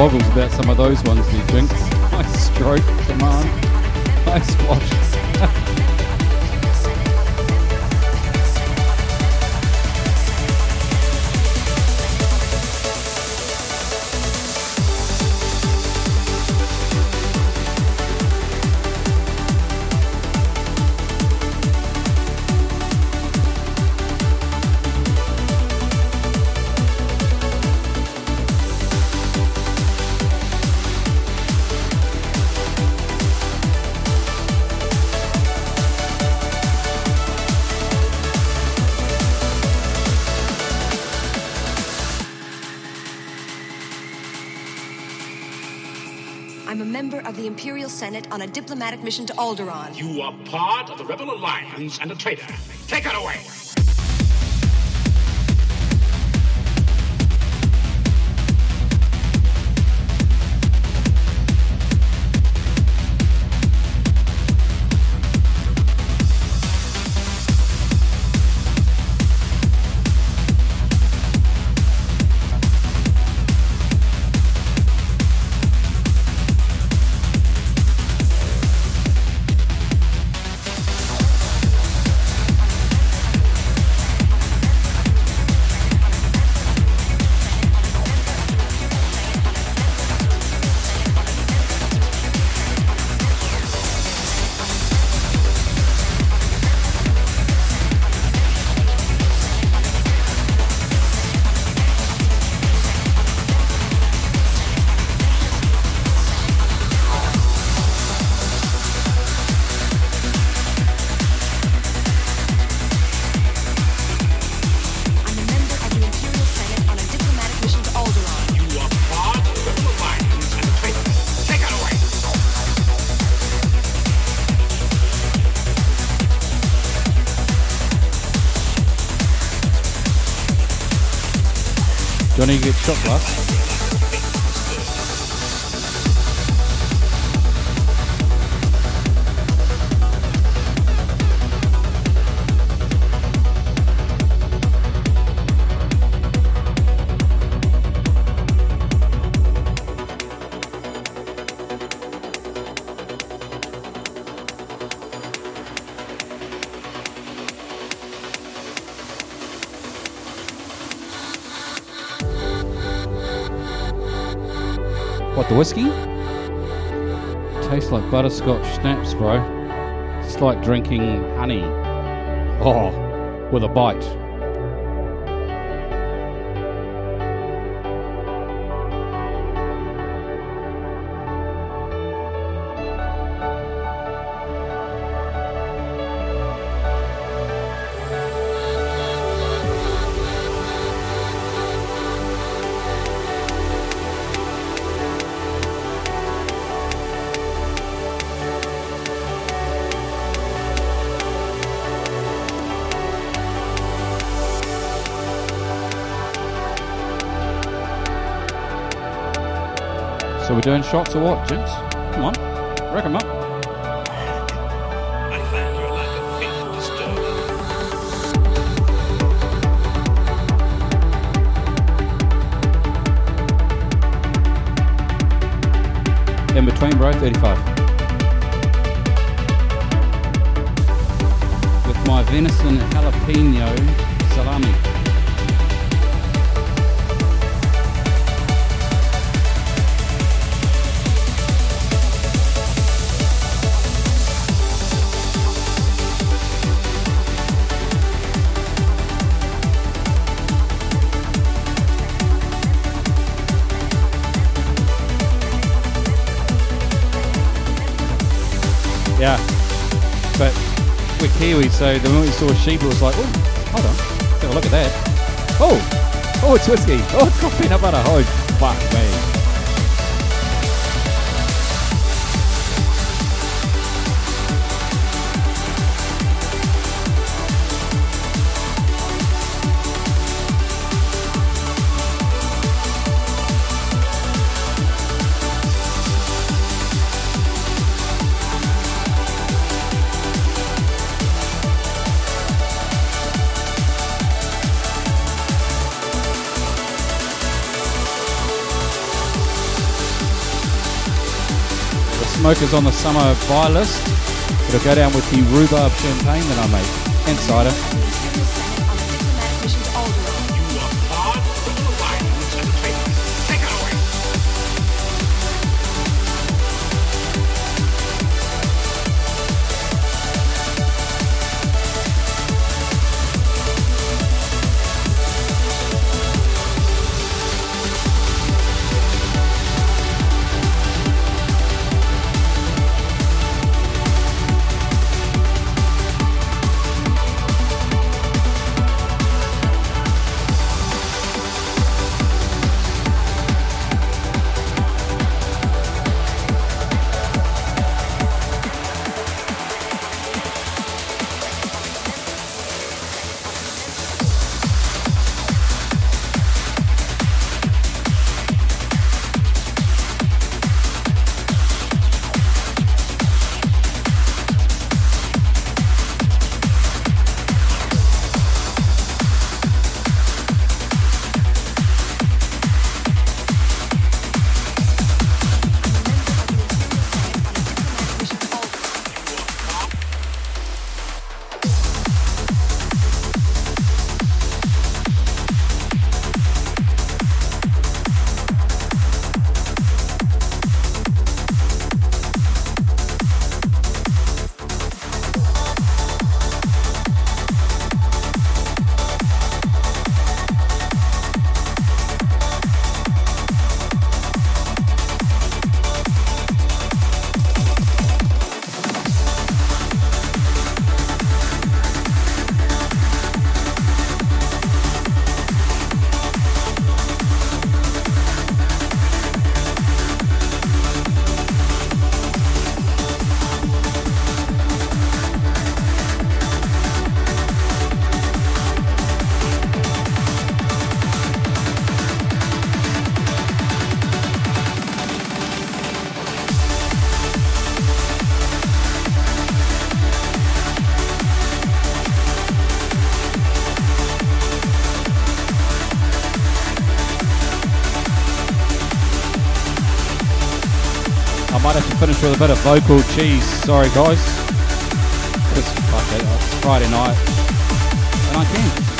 Boggles about some of those ones, Jinx. Nice Senate on a diplomatic mission to Alderaan. You are part of the Rebel Alliance and a traitor. Take her away. What, the whiskey? Tastes like butterscotch snaps, bro. It's like drinking honey. Oh, with a bite. We're doing shots or what, gents? Come on, rack 'em up. I find your lack of faith disturbing. In between, bro, 35. With my venison jalapeno salami. So the moment we saw sheep, it was like, oh, hold on, let's have a look at that. Oh, oh, it's whiskey. Oh, it's got peanut butter. Oh, fuck me. Smokers on the summer buy list. It'll go down with the rhubarb champagne that I make. And cider. a bit of vocal cheese. Sorry, guys. It's, it's Friday night, and I can.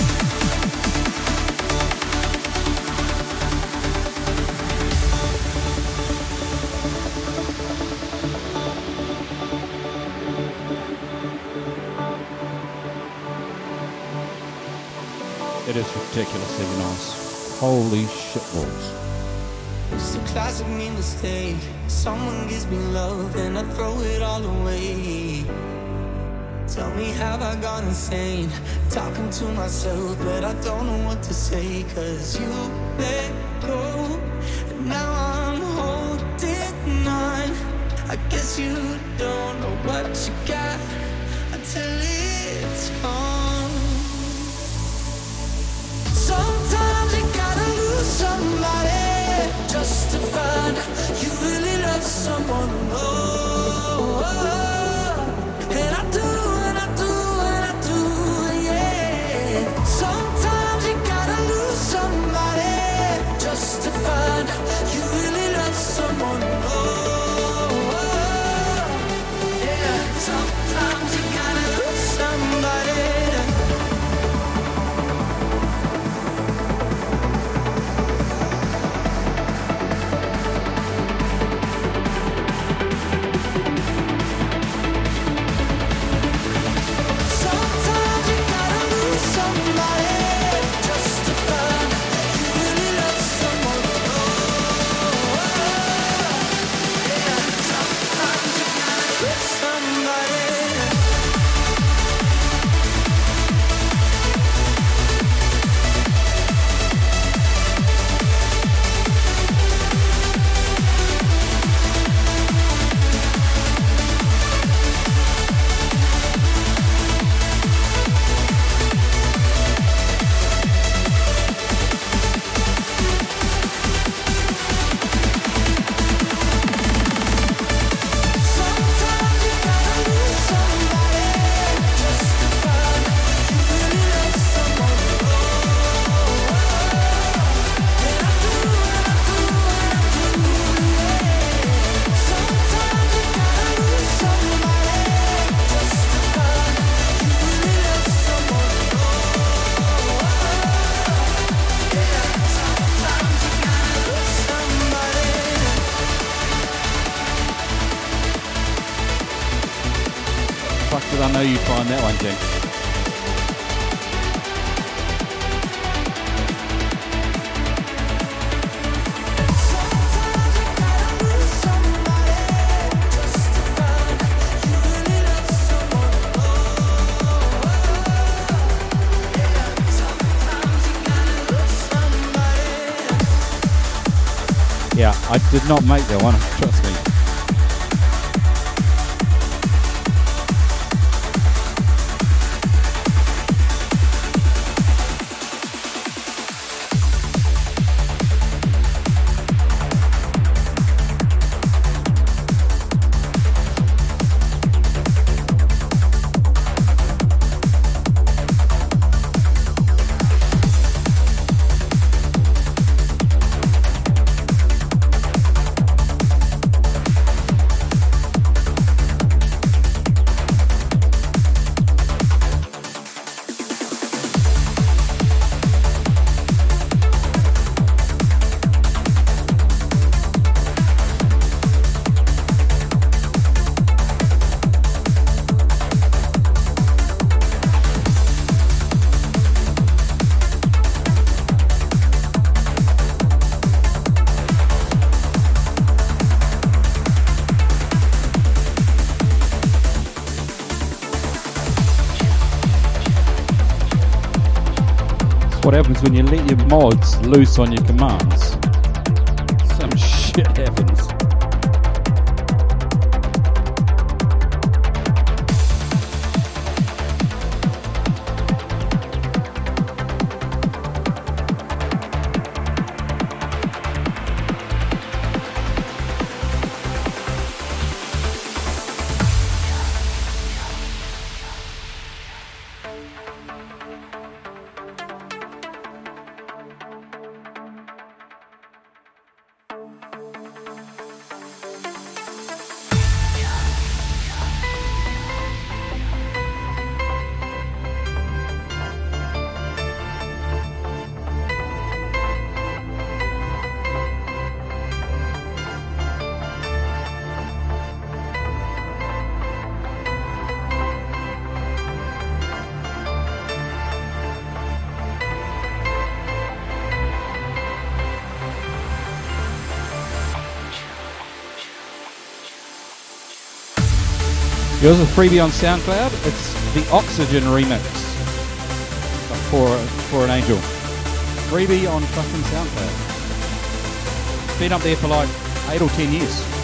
It is ridiculously nice. Holy shitballs. It's the classic mistake. Someone gives me love and I throw it all away. Tell me, have I gone insane? Talking to myself, but I don't know what to say. Cause you let go, and now I'm holding on. I guess you don't know what you got until it's gone. Sometimes you gotta lose somebody just to find someone. Oh, oh, oh. Did not make that one, happens when you let your mods loose on your commands. Some shit happens. Yours is freebie on SoundCloud. It's the Oxygen remix for for an angel. Freebie on fucking SoundCloud. Been up there for like eight or ten years.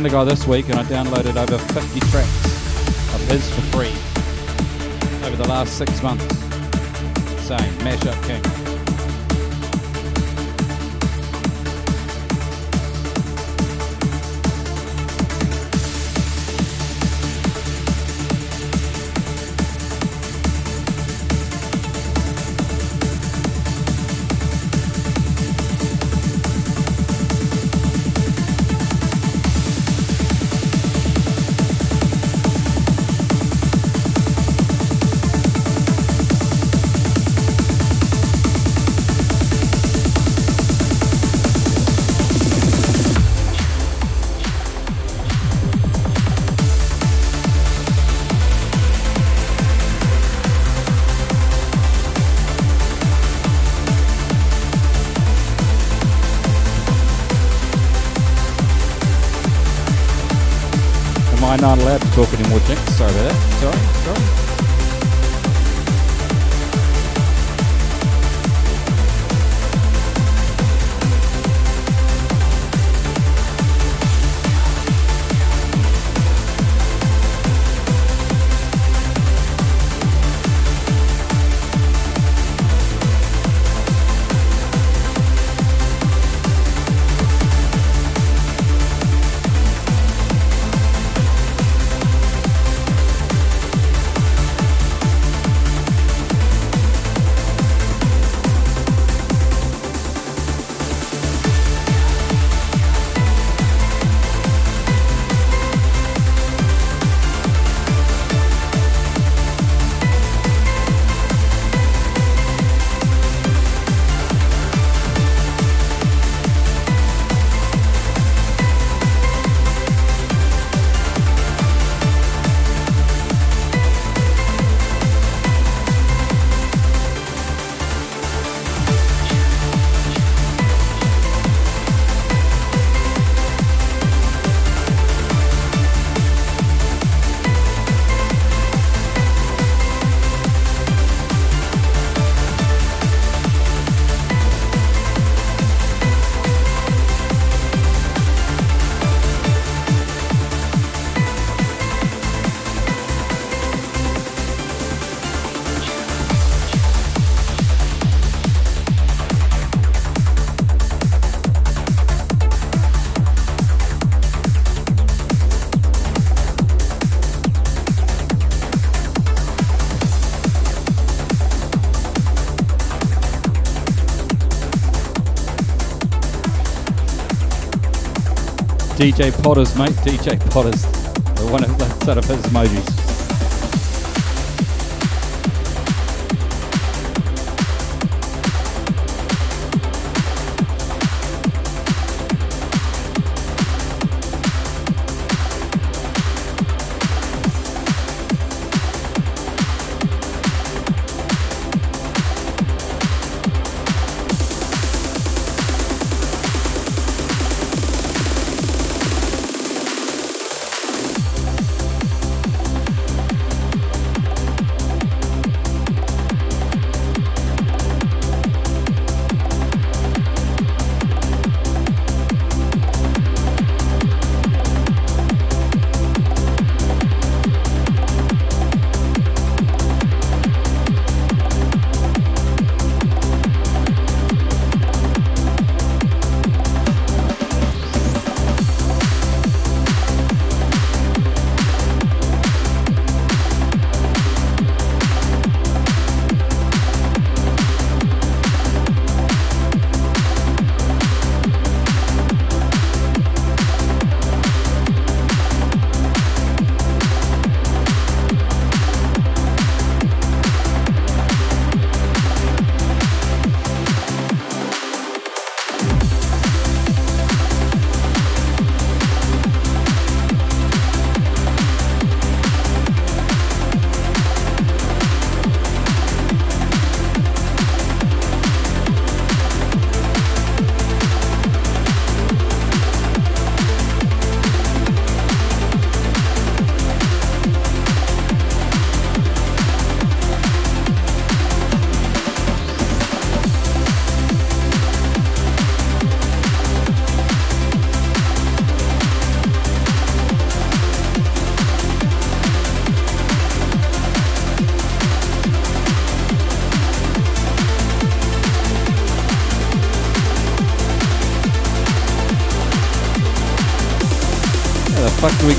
Found a guy this week and I downloaded over 50 tracks of his for free over the last six months. Same, Mashup King. Am I not DJ Potters, mate. DJ Potters. One of the set of his emojis.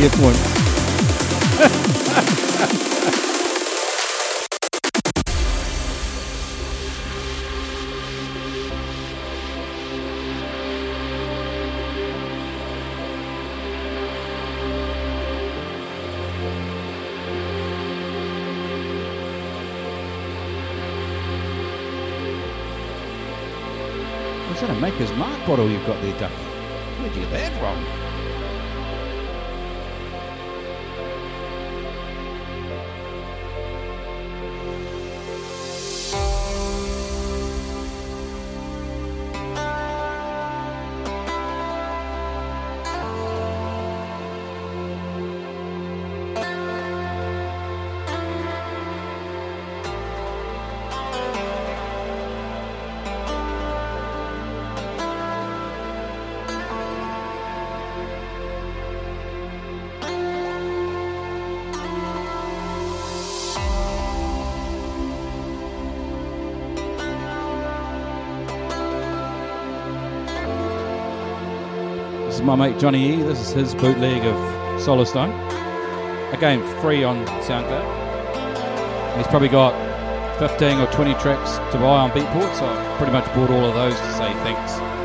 Get points? What's that a Maker's Mark bottle you've got there, Duck? Where'd you get that from? My mate Johnny E. This is his bootleg of Solarstone. Again, free on SoundCloud. He's probably got 15 or 20 tracks to buy on Beatport, so I pretty much bought all of those to say thanks.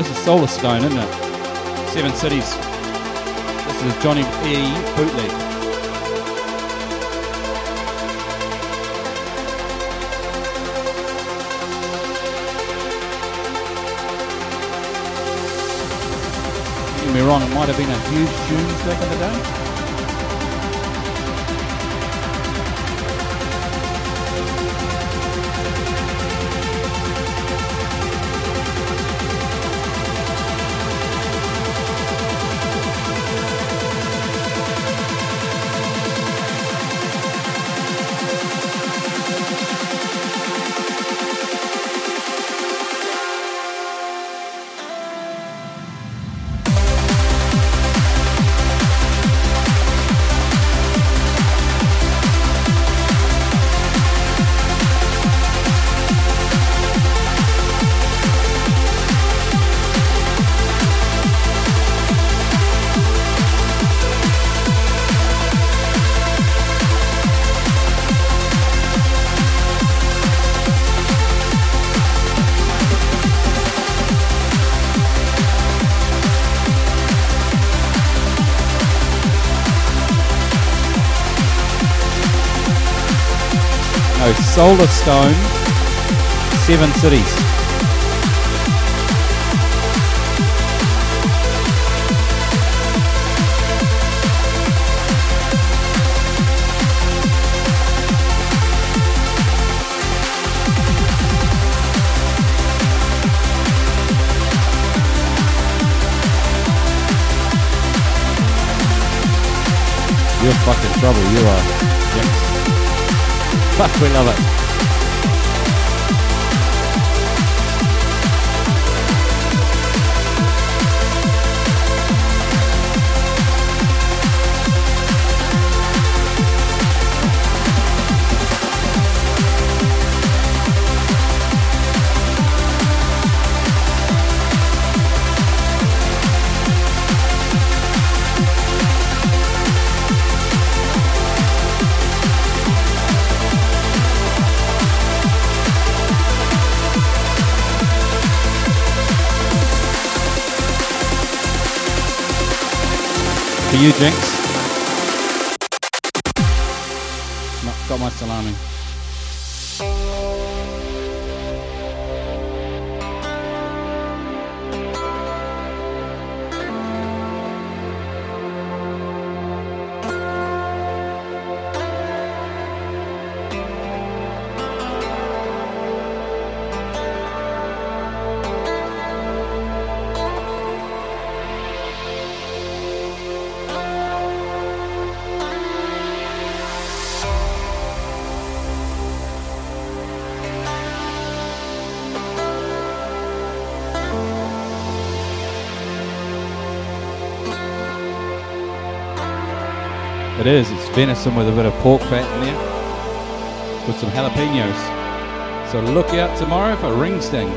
This is Solarstone, isn't it? Seven Cities. This is Johnny E. bootleg. Me wrong, it might have been a huge tune back in the day. Solarstone, Seven Cities. You're fucking trouble, you are. We love it. You, Jinx. No, got my salami. Venison with a bit of pork fat in there, with some jalapenos. So look out tomorrow for ring sting.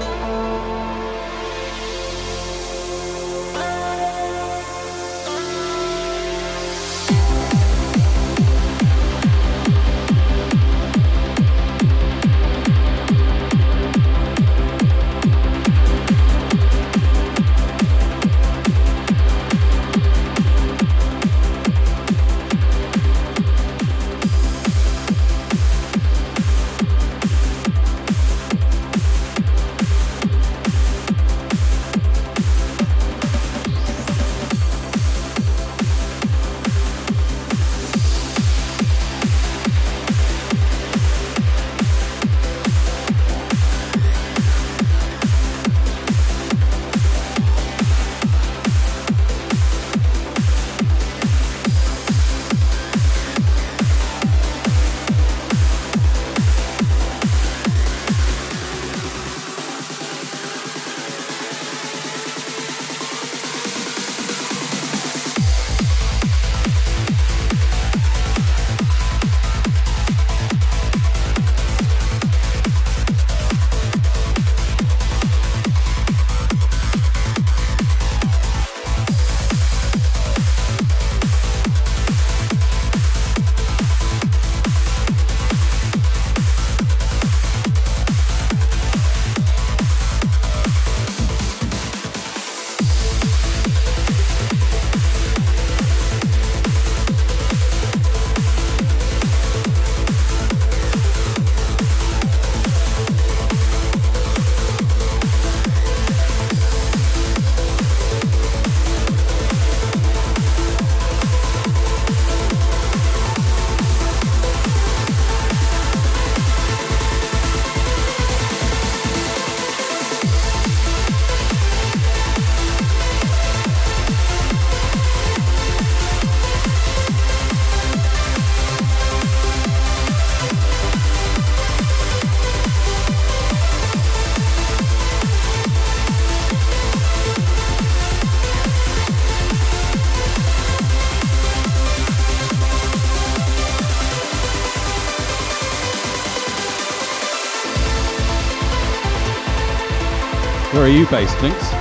You based, Links?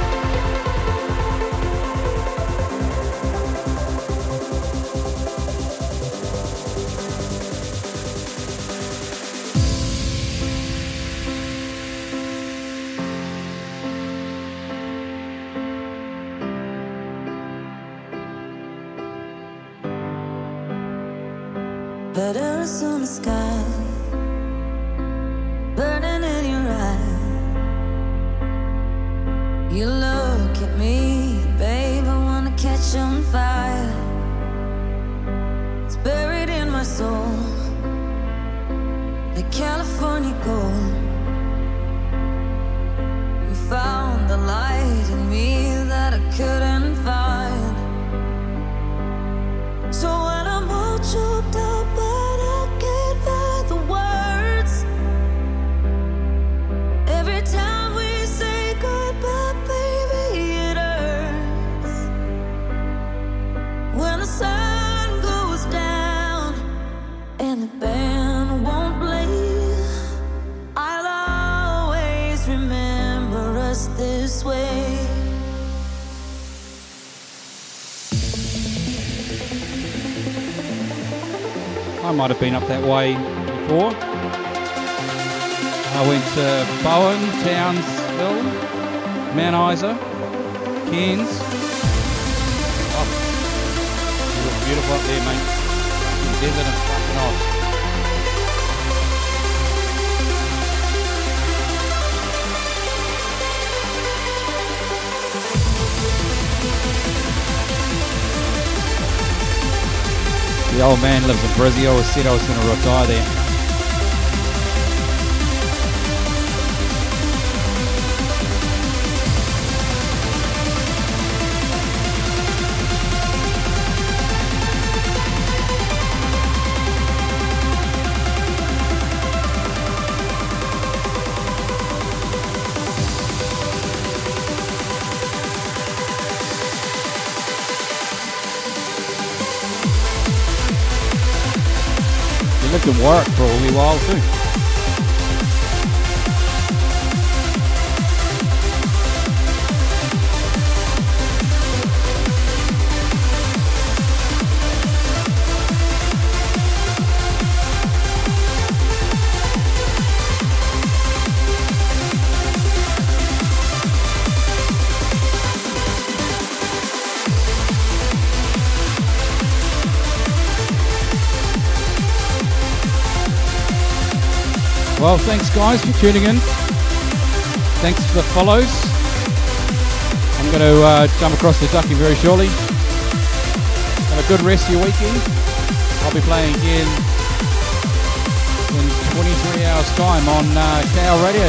Might have been up that way before. I went to Bowen, Townsville, Mount Isa, Cairns. Oh, you look beautiful up there, mate. Desert and fucking hot. The old man lives in Brizzy. I always said I was going to retire there. Warwick for a wee while too. Well, thanks guys for tuning in. Thanks for the follows. I'm going to uh, jump across the ducky very shortly. Have a good rest of your weekend. I'll be playing again in 23 hours time on uh, KL Radio.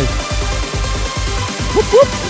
Whoop, whoop.